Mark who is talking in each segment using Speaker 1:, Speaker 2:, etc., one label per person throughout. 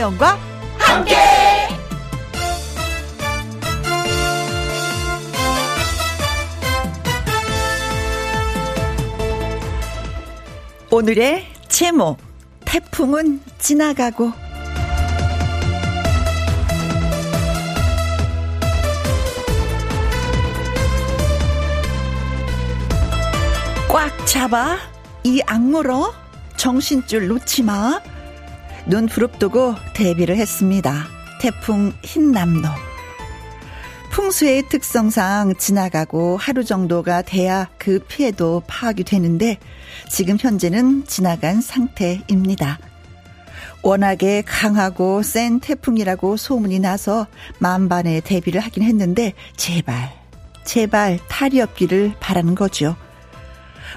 Speaker 1: 김혜영과 함께. 오늘의 제목 태풍은 지나가고 꽉 잡아 이 악물어 정신줄 놓지 마. 눈 부릅뜨고 대비를 했습니다. 태풍 흰남노. 풍수의 특성상 지나가고 하루 정도가 돼야 그 피해도 파악이 되는데 지금 현재는 지나간 상태입니다. 워낙에 강하고 센 태풍이라고 소문이 나서 만반의 대비를 하긴 했는데 제발 제발 탈이 없기를 바라는 거죠.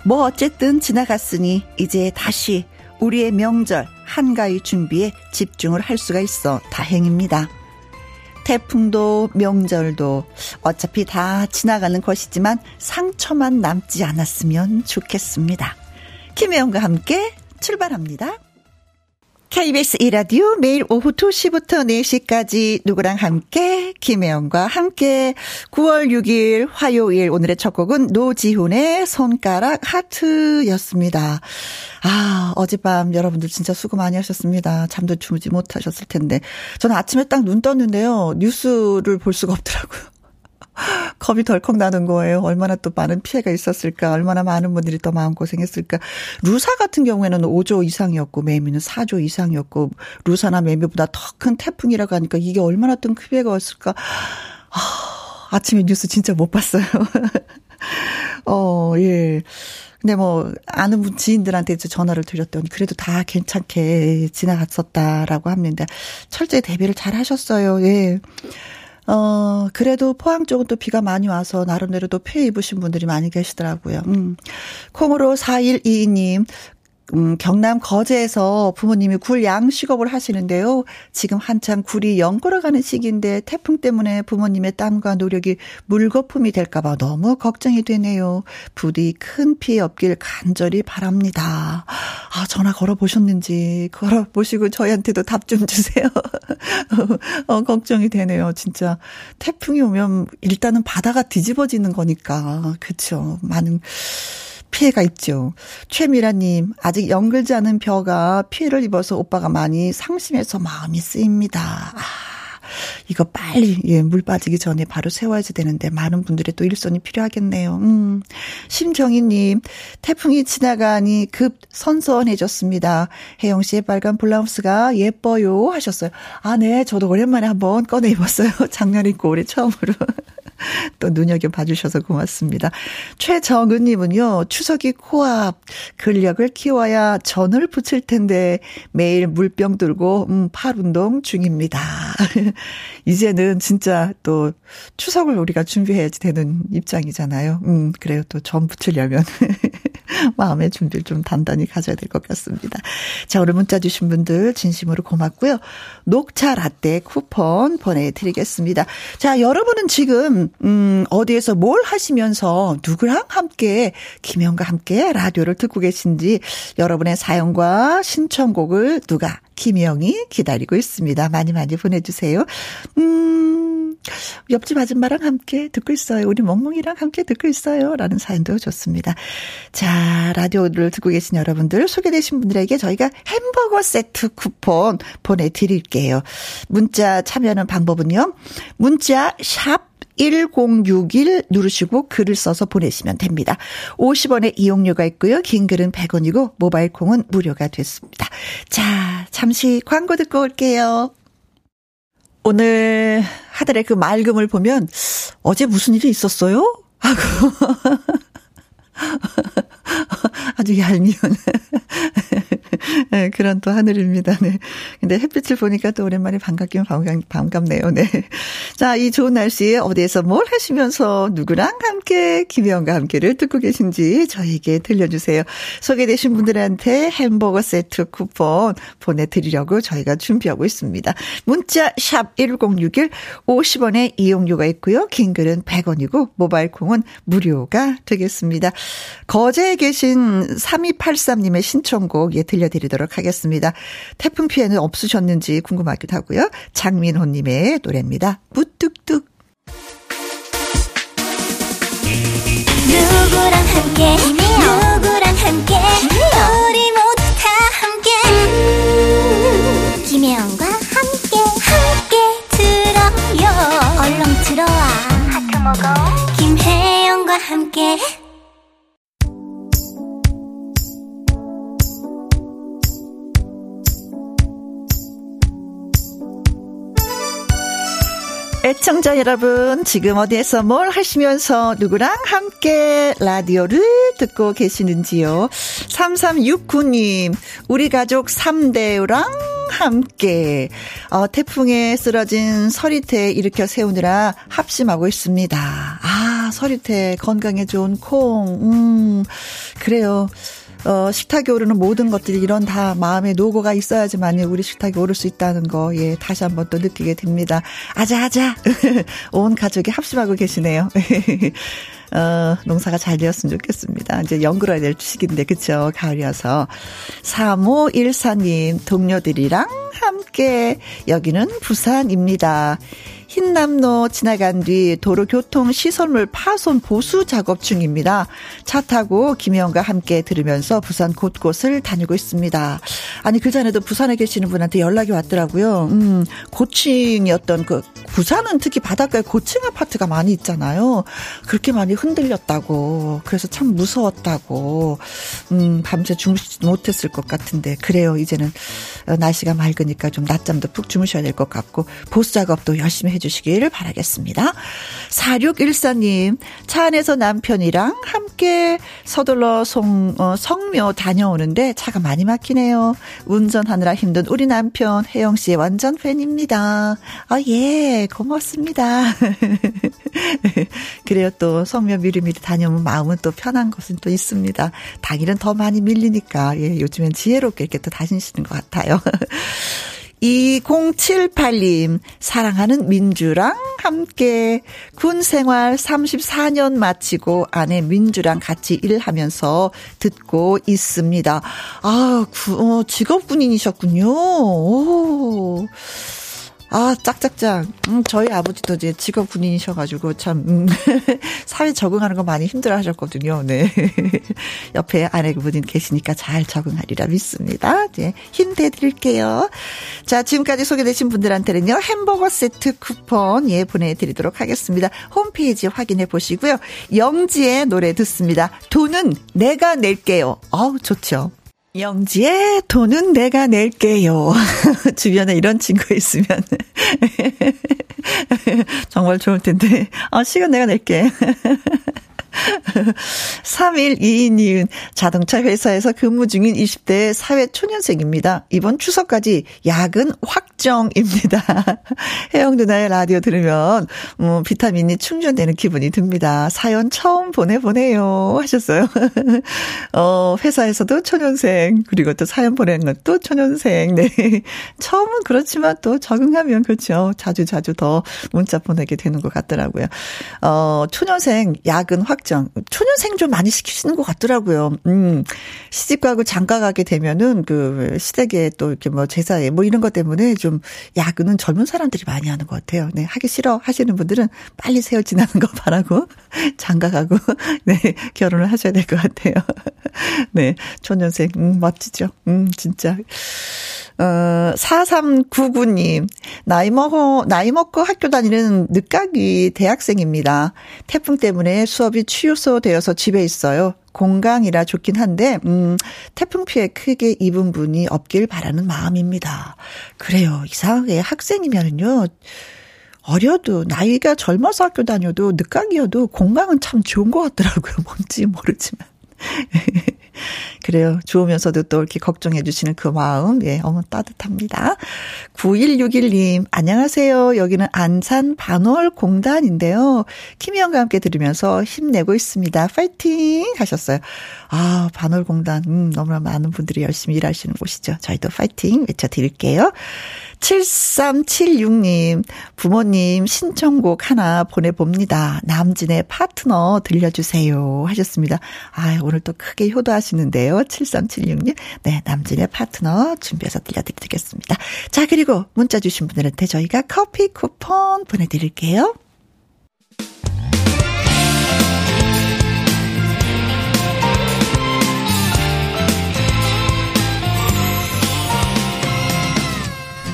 Speaker 1: 뭐 어쨌든 지나갔으니 이제 다시 우리의 명절 한가위 준비에 집중을 할 수가 있어 다행입니다. 태풍도 명절도 어차피 다 지나가는 것이지만 상처만 남지 않았으면 좋겠습니다. 김혜영과 함께 출발합니다. KBS 이라디오 매일 오후 2시부터 4시까지 누구랑 함께 김혜영과 함께 9월 6일 화요일 오늘의 첫 곡은 노지훈의 손가락 하트였습니다. 아, 어젯밤 여러분들 진짜 수고 많이 하셨습니다. 잠도 주무지 못하셨을 텐데. 저는 아침에 딱 눈 떴는데요. 뉴스를 볼 수가 없더라고요. 겁이 덜컥 나는 거예요. 얼마나 또 많은 피해가 있었을까. 얼마나 많은 분들이 또 마음고생했을까. 루사 같은 경우에는 5조 이상이었고 매미는 4조 이상이었고 루사나 매미보다 더 큰 태풍이라고 하니까 이게 얼마나 큰 피해가였을까. 아, 아침에 뉴스 진짜 못 봤어요. 어, 예. 근데 뭐 아는 분 지인들한테 이제 전화를 드렸더니 그래도 다 괜찮게 지나갔었다라고 합니다. 철저히 대비를 잘 하셨어요. 예. 어, 그래도 포항 쪽은 또 비가 많이 와서 나름대로 도 피해 입으신 분들이 많이 계시더라고요. 음. 콩으로 4122님, 음, 경남 거제에서 부모님이 굴 양식업을 하시는데요. 지금 한참 굴이 연걸어가는 시기인데 태풍 때문에 부모님의 땀과 노력이 물거품이 될까봐 너무 걱정이 되네요. 부디 큰 피해 없길 간절히 바랍니다. 아, 전화 걸어보셨는지 걸어보시고 저희한테도 답 좀 주세요. 어, 걱정이 되네요. 진짜 태풍이 오면 일단은 바다가 뒤집어지는 거니까. 그쵸. 많은 피해가 있죠. 최미라님, 아직 연글지 않은 벼가 피해를 입어서 오빠가 많이 상심해서 마음이 쓰입니다. 아, 이거 빨리, 예, 물 빠지기 전에 바로 세워야지 되는데, 많은 분들의 또 일손이 필요하겠네요. 음. 심정희님, 태풍이 지나가니 급 선선해졌습니다. 혜영 씨의 빨간 블라우스가 예뻐요. 하셨어요. 아, 네, 저도 오랜만에 한번 꺼내 입었어요. 작년 입고 올해 처음으로. 또 눈여겨봐 주셔서 고맙습니다. 최정은님은요, 추석이 코앞, 근력을 키워야 전을 붙일 텐데, 매일 물병 들고, 음, 팔 운동 중입니다. 이제는 진짜 또 추석을 우리가 준비해야지 되는 입장이잖아요. 음, 그래요. 또 전 붙이려면. 마음의 준비를 좀 단단히 가져야 될 것 같습니다. 자, 오늘 문자 주신 분들 진심으로 고맙고요. 녹차 라떼 쿠폰 보내드리겠습니다. 자, 여러분은 지금, 음, 어디에서 뭘 하시면서 누구랑 함께, 김영과 함께 라디오를 듣고 계신지 여러분의 사연과 신청곡을 누가 김영이 기다리고 있습니다. 많이 많이 보내주세요. 음, 옆집 아줌마랑 함께 듣고 있어요. 우리 멍멍이랑 함께 듣고 있어요. 라는 사연도 좋습니다. 자, 라디오를 듣고 계신 여러분들, 소개되신 분들에게 저희가 햄버거 세트 쿠폰 보내드릴게요. 문자 참여하는 방법은요. 문자 샵 1061 누르시고 글을 써서 보내시면 됩니다. 50원의 이용료가 있고요. 긴 글은 100원이고 모바일 콩은 무료가 됐습니다. 자, 잠시 광고 듣고 올게요. 오늘 하늘의 그 맑음을 보면 어제 무슨 일이 있었어요? 하고 아주 얄미운 네, 그런 또 하늘입니다. 네. 근데 햇빛을 보니까 또 오랜만에 반갑긴 반갑, 네요 네. 자, 이 좋은 날씨에 어디에서 뭘 하시면서 누구랑 함께 김혜영과 함께를 듣고 계신지 저에게 들려주세요. 소개되신 분들한테 햄버거 세트 쿠폰 보내드리려고 저희가 준비하고 있습니다. 문자 샵 1061, 50원의 이용료가 있고요. 긴 글은 100원이고 모바일 콩은 무료가 되겠습니다. 거제에 계신 3283님의 신청곡 예 들려 보내드리도록 하겠습니다. 태풍 피해는 없으셨는지 궁금하기도 하고요. 장민호님의 노래입니다. 무뚝뚝. 누구랑 함께 누구랑 함께 우리 모두 다 함께 음, 김혜영과 함께 함께 들어요 얼렁 들어와 하트 먹어 김혜영과 함께 애청자 여러분, 지금 어디에서 뭘 하시면서 누구랑 함께 라디오를 듣고 계시는지요? 3369님, 우리 가족 3대랑 함께, 어, 태풍에 쓰러진 서리태 일으켜 세우느라 합심하고 있습니다. 아, 서리태 건강에 좋은 콩, 음, 그래요. 어, 식탁에 오르는 모든 것들이 이런 다 마음에 노고가 있어야지만 우리 식탁에 오를 수 있다는 거, 예, 다시 한번 또 느끼게 됩니다. 아자아자! 온 가족이 합심하고 계시네요. 어, 농사가 잘 되었으면 좋겠습니다. 이제 연그러야 될 시기인데, 그쵸? 가을이어서. 3514님, 동료들이랑 함께, 여기는 부산입니다. 흰남로 지나간 뒤 도로 교통 시설물 파손 보수 작업 중입니다. 차 타고 김혜영과 함께 들으면서 부산 곳곳을 다니고 있습니다. 아니 그 전에도 부산에 계시는 분한테 연락이 왔더라고요. 음, 고층이었던 그 부산은 특히 바닷가에 고층 아파트가 많이 있잖아요. 그렇게 많이 흔들렸다고. 그래서 참 무서웠다고. 음, 밤새 주무시지 못했을 것 같은데 그래요. 이제는 날씨가 맑으니까 좀 낮잠도 푹 주무셔야 될 것 같고 보수 작업도 열심히 해 주시길 바라겠습니다. 4614님, 차 안에서 남편이랑 함께 서둘러 성, 어, 성묘 다녀오는데 차가 많이 막히네요. 운전하느라 힘든 우리 남편, 혜영 씨의 완전 팬입니다. 아, 예, 고맙습니다. 그래요, 또 성묘 미리미리 다녀오면 마음은 또 편한 것은 또 있습니다. 당일은 더 많이 밀리니까, 예, 요즘엔 지혜롭게 이렇게 또 다니시는 것 같아요. 2078님, 사랑하는 민주랑 함께 군 생활 34년 마치고 아내 민주랑 같이 일하면서 듣고 있습니다. 아, 구, 어, 직업 군인이셨군요. 오. 아, 짝짝짝. 음, 저희 아버지도 이제 직업 군인이셔가지고 참, 음, 사회 적응하는 거 많이 힘들어 하셨거든요. 네. 옆에 아내분이 계시니까 잘 적응하리라 믿습니다. 네. 힘내드릴게요. 자, 지금까지 소개되신 분들한테는요, 햄버거 세트 쿠폰, 예, 보내드리도록 하겠습니다. 홈페이지 확인해 보시고요. 영지의 노래 듣습니다. 돈은 내가 낼게요. 어우, 좋죠. 영지의 돈은 내가 낼게요. 주변에 이런 친구 있으면 정말 좋을 텐데. 아, 시간 내가 낼게. 3122님, 자동차 회사에서 근무 중인 20대 사회 초년생입니다. 이번 추석까지 야근 확정입니다. 혜영 누나의 라디오 들으면, 음, 비타민이 충전되는 기분이 듭니다. 사연 처음 보내보내요. 하셨어요. 어, 회사에서도 초년생, 그리고 또 사연 보내는 것도 초년생. 네. 처음은 그렇지만 또 적응하면 그렇죠. 자주 자주 더 문자 보내게 되는 것 같더라고요. 어, 초년생 야근 확 확정. 초년생 좀 많이 시키시는 것 같더라고요. 음, 시집가고 장가가게 되면은 그 시댁에 또 이렇게 뭐 제사에 뭐 이런 것 때문에 좀 야근은 젊은 사람들이 많이 하는 것 같아요. 네, 하기 싫어 하시는 분들은 빨리 세월 지나는 거 바라고 장가가고 네, 결혼을 하셔야 될 것 같아요. 네, 초년생, 음, 멋지죠. 음, 진짜. 어, 4399님, 나이 먹어, 나이 먹고 학교 다니는 늦가기 대학생입니다. 태풍 때문에 수업이 취소 되어서 집에 있어요. 공강이라 좋긴 한데, 음, 태풍 피해 크게 입은 분이 없길 바라는 마음입니다. 그래요. 이상하게 학생이면은요, 어려도, 나이가 젊어서 학교 다녀도, 늦가기여도 공강은 참 좋은 것 같더라고요. 뭔지 모르지만. 그래요. 좋으면서도 또 이렇게 걱정해 주시는 그 마음, 예, 어머 따뜻합니다. 9161님, 안녕하세요. 여기는 안산 반월공단인데요. 김희영과 함께 들으면서 힘내고 있습니다. 파이팅! 하셨어요. 아, 반월공단, 음, 너무나 많은 분들이 열심히 일하시는 곳이죠. 저희도 파이팅 외쳐드릴게요. 7376님, 부모님 신청곡 하나 보내봅니다. 남진의 파트너 들려주세요. 하셨습니다. 아, 오늘 또 크게 효도하시는데요. 7376님. 네, 남진의 파트너 준비해서 들려드리겠습니다. 자, 그리고 문자 주신 분들한테 저희가 커피 쿠폰 보내드릴게요.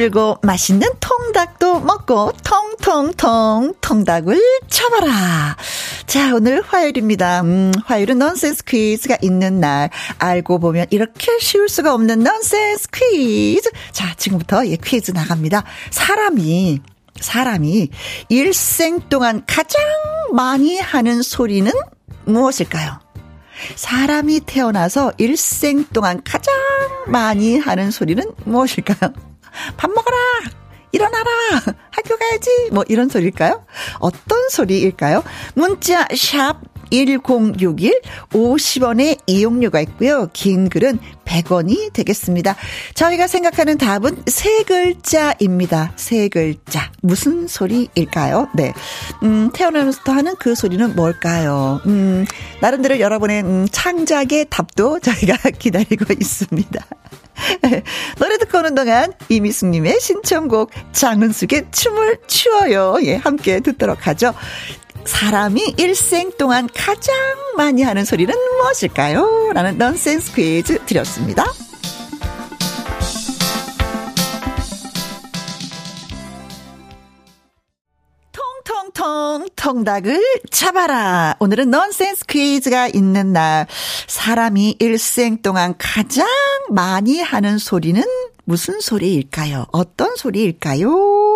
Speaker 1: 풀고 맛있는 통닭도 먹고 통통통 통닭을 쳐봐라. 자, 오늘 화요일입니다. 음, 화요일은 넌센스 퀴즈가 있는 날. 알고 보면 이렇게 쉬울 수가 없는 넌센스 퀴즈. 자, 지금부터 예, 퀴즈 나갑니다. 사람이, 사람이 일생 동안 가장 많이 하는 소리는 무엇일까요? 사람이 태어나서 일생 동안 가장 많이 하는 소리는 무엇일까요? 밥 먹어라! 일어나라! 학교 가야지! 뭐 이런 소리일까요? 어떤 소리일까요? 문자 샵 1061, 50원의 이용료가 있고요. 긴 글은 100원이 되겠습니다. 저희가 생각하는 답은 세 글자입니다. 세 글자. 무슨 소리일까요? 네. 음, 태어나면서부터 하는 그 소리는 뭘까요? 음, 나름대로 여러분의 음, 창작의 답도 저희가 기다리고 있습니다. 노래 듣고 오는 동안 이미숙님의 신청곡 장은숙의 춤을 추어요. 예, 함께 듣도록 하죠. 사람이 일생 동안 가장 많이 하는 소리는 무엇일까요? 라는 넌센스 퀴즈 드렸습니다. 통통 통닭을 잡아라. 오늘은 넌센스 퀴즈가 있는 날. 사람이 일생 동안 가장 많이 하는 소리는 무슨 소리일까요? 어떤 소리일까요?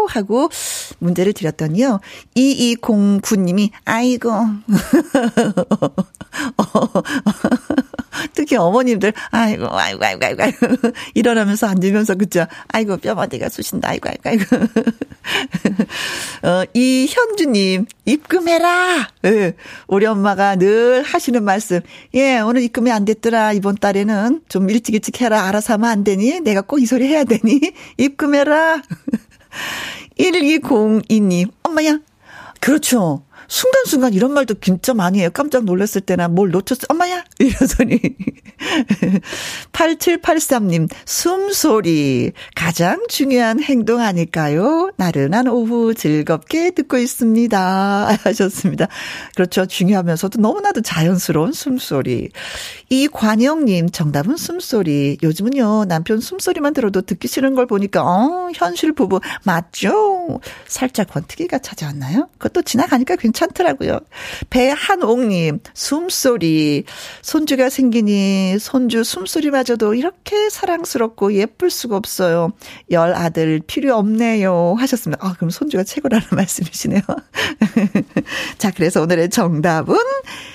Speaker 1: 하고 문제를 드렸더니요. 2209님이, 아이고. 특히 어머님들, 아이고, 아이고, 아이고, 아이고, 아이고. 일어나면서 앉으면서, 그죠? 아이고, 뼈마디가 쑤신다, 아이고, 아이고, 아이고. 어, 이현주님, 입금해라! 예, 우리 엄마가 늘 하시는 말씀. 예, 오늘 입금이 안 됐더라. 이번 달에는 좀 일찍 일찍 해라. 알아서 하면 안 되니? 내가 꼭 이 소리 해야 되니? 입금해라. 1202님, 엄마야. 그렇죠. 순간순간 이런 말도 진짜 많이 해요. 깜짝 놀랐을 때나 뭘 놓쳤어. 엄마야! 이러더니. 8783님, 숨소리. 가장 중요한 행동 아닐까요? 나른한 오후 즐겁게 듣고 있습니다. 하셨습니다. 그렇죠. 중요하면서도 너무나도 자연스러운 숨소리. 이관영님, 정답은 숨소리. 요즘은요, 남편 숨소리만 들어도 듣기 싫은 걸 보니까, 어, 현실 부부, 맞죠? 살짝 권태기가 찾아왔나요? 그것도 지나가니까 괜찮 괜찮더라고요. 배한옥님, 숨소리. 손주가 생기니 손주 숨소리마저도 이렇게 사랑스럽고 예쁠 수가 없어요. 열 아들 필요 없네요. 하셨습니다. 아, 그럼 손주가 최고라는 말씀이시네요. 자, 그래서 오늘의 정답은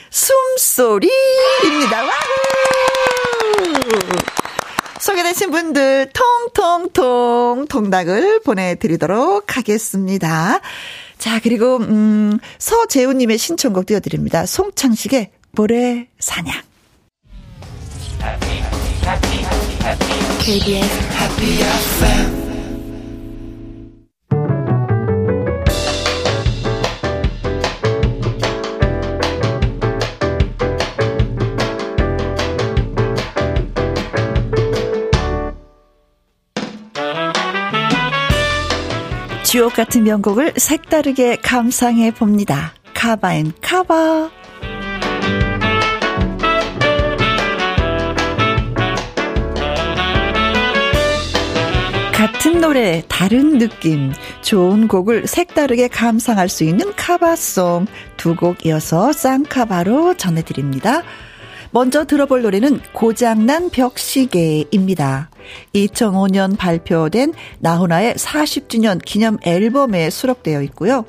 Speaker 1: 숨소리입니다. 와우! 소개되신 분들 통통통 통닭을 보내드리도록 하겠습니다. 자, 그리고, 음, 서재훈님의 신청곡 띄워드립니다. 송창식의 모래 사냥. KBS Happy FM 주옥 같은 명곡을 색다르게 감상해 봅니다. 카바앤 카바. 같은 노래, 다른 느낌, 좋은 곡을 색다르게 감상할 수 있는 카바송 두 곡 이어서 쌍카바로 전해드립니다. 먼저 들어볼 노래는 고장난 벽시계입니다. 2005년 발표된 나훈아의 40주년 기념 앨범에 수록되어 있고요.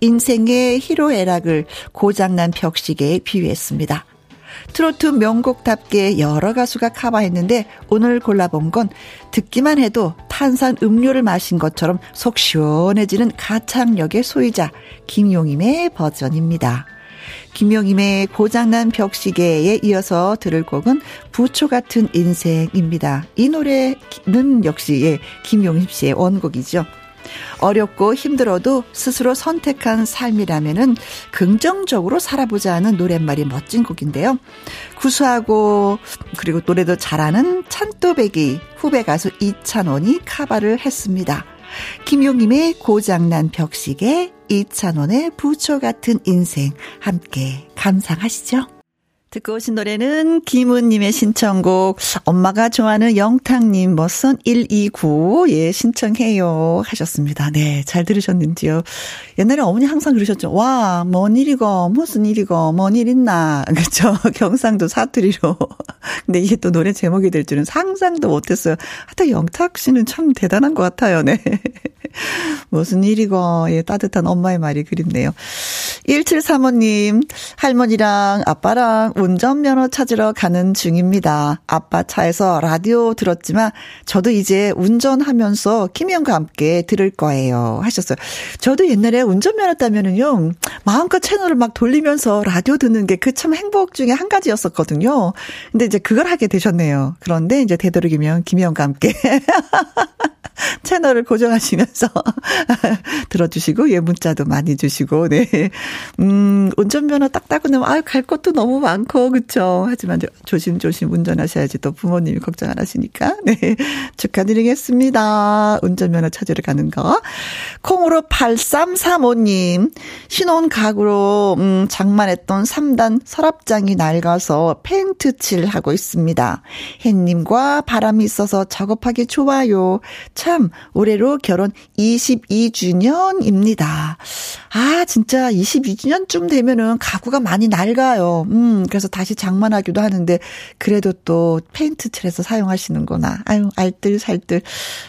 Speaker 1: 인생의 희로애락을 고장난 벽시계에 비유했습니다. 트로트 명곡답게 여러 가수가 커버했는데 오늘 골라본 건 듣기만 해도 탄산 음료를 마신 것처럼 속 시원해지는 가창력의 소유자 김용임의 버전입니다. 김용임의 고장난 벽시계에 이어서 들을 곡은 부초 같은 인생입니다. 이 노래는 역시 예, 김용임 씨의 원곡이죠. 어렵고 힘들어도 스스로 선택한 삶이라면은 긍정적으로 살아보자는 노랫말이 멋진 곡인데요. 구수하고 그리고 노래도 잘하는 찬또배기 후배 가수 이찬원이 카바를 했습니다. 김용님의 고장난 벽시계, 이찬원의 부초 같은 인생 함께 감상하시죠. 듣고 오신 노래는 김은님의 신청곡, 엄마가 좋아하는 영탁님, 머선 129, 예, 신청해요. 하셨습니다. 네, 잘 들으셨는지요? 옛날에 어머니 항상 그러셨죠. 와, 뭔 일이고, 무슨 일이고, 뭔 일 있나. 그쵸. 경상도 사투리로. 근데 이게 또 노래 제목이 될 줄은 상상도 못했어요. 하여튼 영탁 씨는 참 대단한 것 같아요. 네. 무슨 일이고, 예, 따뜻한 엄마의 말이 그립네요. 1735님, 할머니랑 아빠랑 운전면허 찾으러 가는 중입니다. 아빠 차에서 라디오 들었지만 저도 이제 운전하면서 김희영과 함께 들을 거예요. 하셨어요. 저도 옛날에 운전면허 따면은요, 마음껏 채널을 막 돌리면서 라디오 듣는 게 그 참 행복 중에 한 가지였었거든요. 근데 이제 그걸 하게 되셨네요. 그런데 이제 되도록이면 김희영과 함께. 채널을 고정하시면서 들어주시고, 예, 문자도 많이 주시고, 네. 음, 운전면허 딱 따고 나면, 아유, 갈 것도 너무 많고, 그쵸. 하지만 조심조심 운전하셔야지 또 부모님이 걱정 안 하시니까, 네. 축하드리겠습니다. 운전면허 찾으러 가는 거. 콩으로 8335님, 신혼 가구로, 음, 장만했던 3단 서랍장이 낡아서 페인트 칠 하고 있습니다. 햇님과 바람이 있어서 작업하기 좋아요. 참, 올해로 결혼 22주년입니다. 아, 진짜 22주년쯤 되면은 가구가 많이 낡아요. 음, 그래서 다시 장만하기도 하는데, 그래도 또 페인트 칠해서 사용하시는구나. 아유, 알뜰, 살뜰.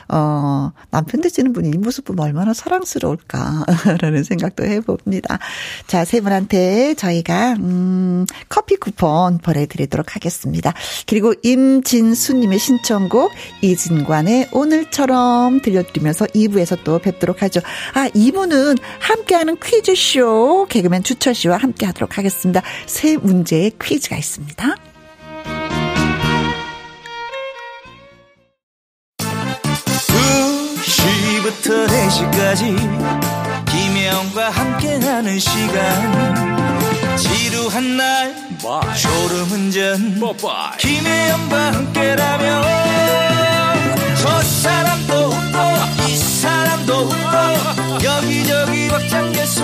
Speaker 1: 어, 남편 되시는 분이 이 모습 보면 얼마나 사랑스러울까. 라는 생각도 해봅니다. 자, 세 분한테 저희가, 음, 커피 쿠폰 보내드리도록 하겠습니다. 그리고 임진수님의 신청곡, 이진관의 오늘처럼 처럼 들려드리면서 2부에서 또 뵙도록 하죠. 아, 2부는 함께하는 퀴즈쇼 개그맨 주철 씨와 함께 하도록 하겠습니다. 세 문제의 퀴즈 가 있습니다. 2시부터 4시까지 김혜영과 함께하는 시간. 지루한 날 졸음운전. 김혜영과 함께라면 저 사람도 웃고 이 사람도 웃고 여기저기 벅장개소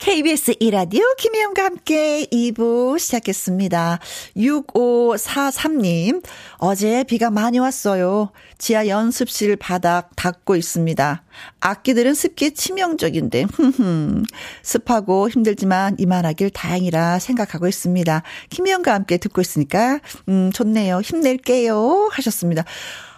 Speaker 1: KBS 이라디오 김혜영과 함께 2부 시작했습니다. 6543님, 어제 비가 많이 왔어요. 지하 연습실 바닥 닦고 있습니다. 악기들은 습기 치명적인데, 습하고 힘들지만 이만하길 다행이라 생각하고 있습니다. 김혜영과 함께 듣고 있으니까, 음, 좋네요. 힘낼게요. 하셨습니다.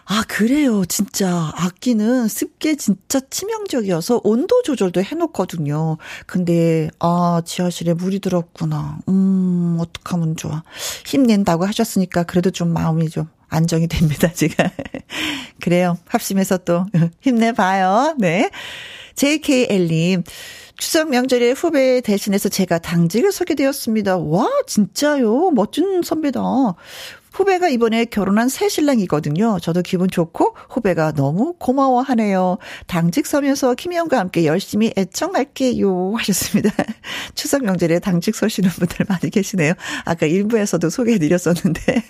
Speaker 1: 아, 그래요. 진짜. 악기는 습기에 진짜 치명적이어서 온도 조절도 해놓거든요. 근데, 아, 지하실에 물이 들었구나. 음, 어떡하면 좋아. 힘낸다고 하셨으니까 그래도 좀 마음이 좀 안정이 됩니다, 지금. 그래요. 합심해서 또 힘내봐요. 네. JKL님. 추석 명절에 후배 대신해서 제가 당직을 서게 되었습니다. 와, 진짜요? 멋진 선배다. 후배가 이번에 결혼한 새 신랑이거든요. 저도 기분 좋고 후배가 너무 고마워하네요. 당직 서면서 김희영과 함께 열심히 애청할게요 하셨습니다. 추석 명절에 당직 서시는 분들 많이 계시네요. 아까 일부에서도 소개해드렸었는데.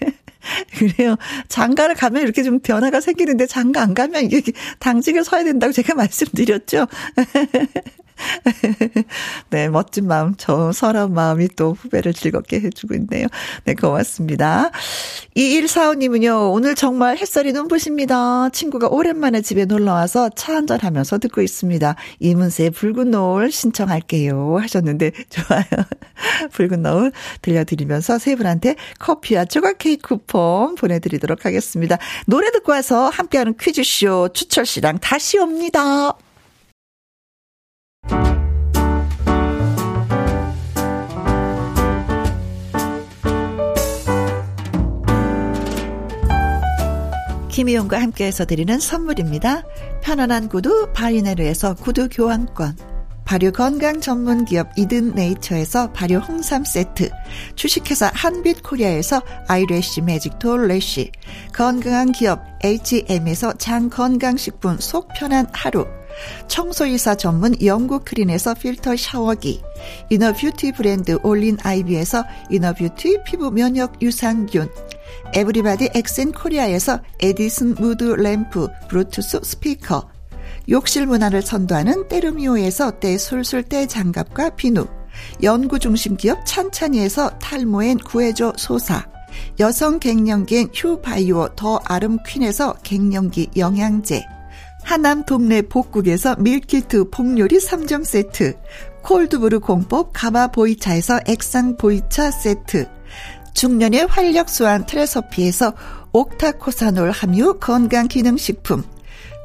Speaker 1: 그래요. 장가를 가면 이렇게 좀 변화가 생기는데 장가 안 가면 이게 당직을 서야 된다고 제가 말씀드렸죠. 네, 멋진 마음, 저 서러운 마음이 또 후배를 즐겁게 해주고 있네요. 네, 고맙습니다. 2145님은요, 오늘 정말 햇살이 눈부십니다. 친구가 오랜만에 집에 놀러와서 차 한잔 하면서 듣고 있습니다. 이문세의 붉은 노을 신청할게요. 하셨는데, 좋아요. 붉은 노을 들려드리면서 세 분한테 커피와 조각 케이크 쿠폰 보내드리도록 하겠습니다. 노래 듣고 와서 함께하는 퀴즈쇼 추철 씨랑 다시 옵니다. 김희용과 함께해서 드리는 선물입니다. 편안한 구두 바이네르에서 구두 교환권. 발효 건강 전문 기업 이든 네이처에서 발효 홍삼 세트, 주식회사 한빛 코리아에서 아이래쉬 매직톨 래쉬, 건강한 기업 H&M에서 장 건강식품 속 편한 하루, 청소이사 전문 영국 크린에서 필터 샤워기, 이너뷰티 브랜드 올린 아이비에서 이너뷰티 피부 면역 유산균, 에브리바디 엑센 코리아에서 에디슨 무드 램프 블루투스 스피커 욕실 문화를 선도하는 때르미오에서 때술술 때장갑과 비누 연구중심 기업 찬찬이에서 탈모엔 구해줘 소사 여성 갱년기엔 휴바이오 더 아름 퀸에서 갱년기 영양제 하남 동네 복국에서 밀키트 복요리 3점 세트 콜드브루 공법 가마 보이차에서 액상 보이차 세트 중년의 활력 수한 트레서피에서 옥타코사놀 함유 건강기능식품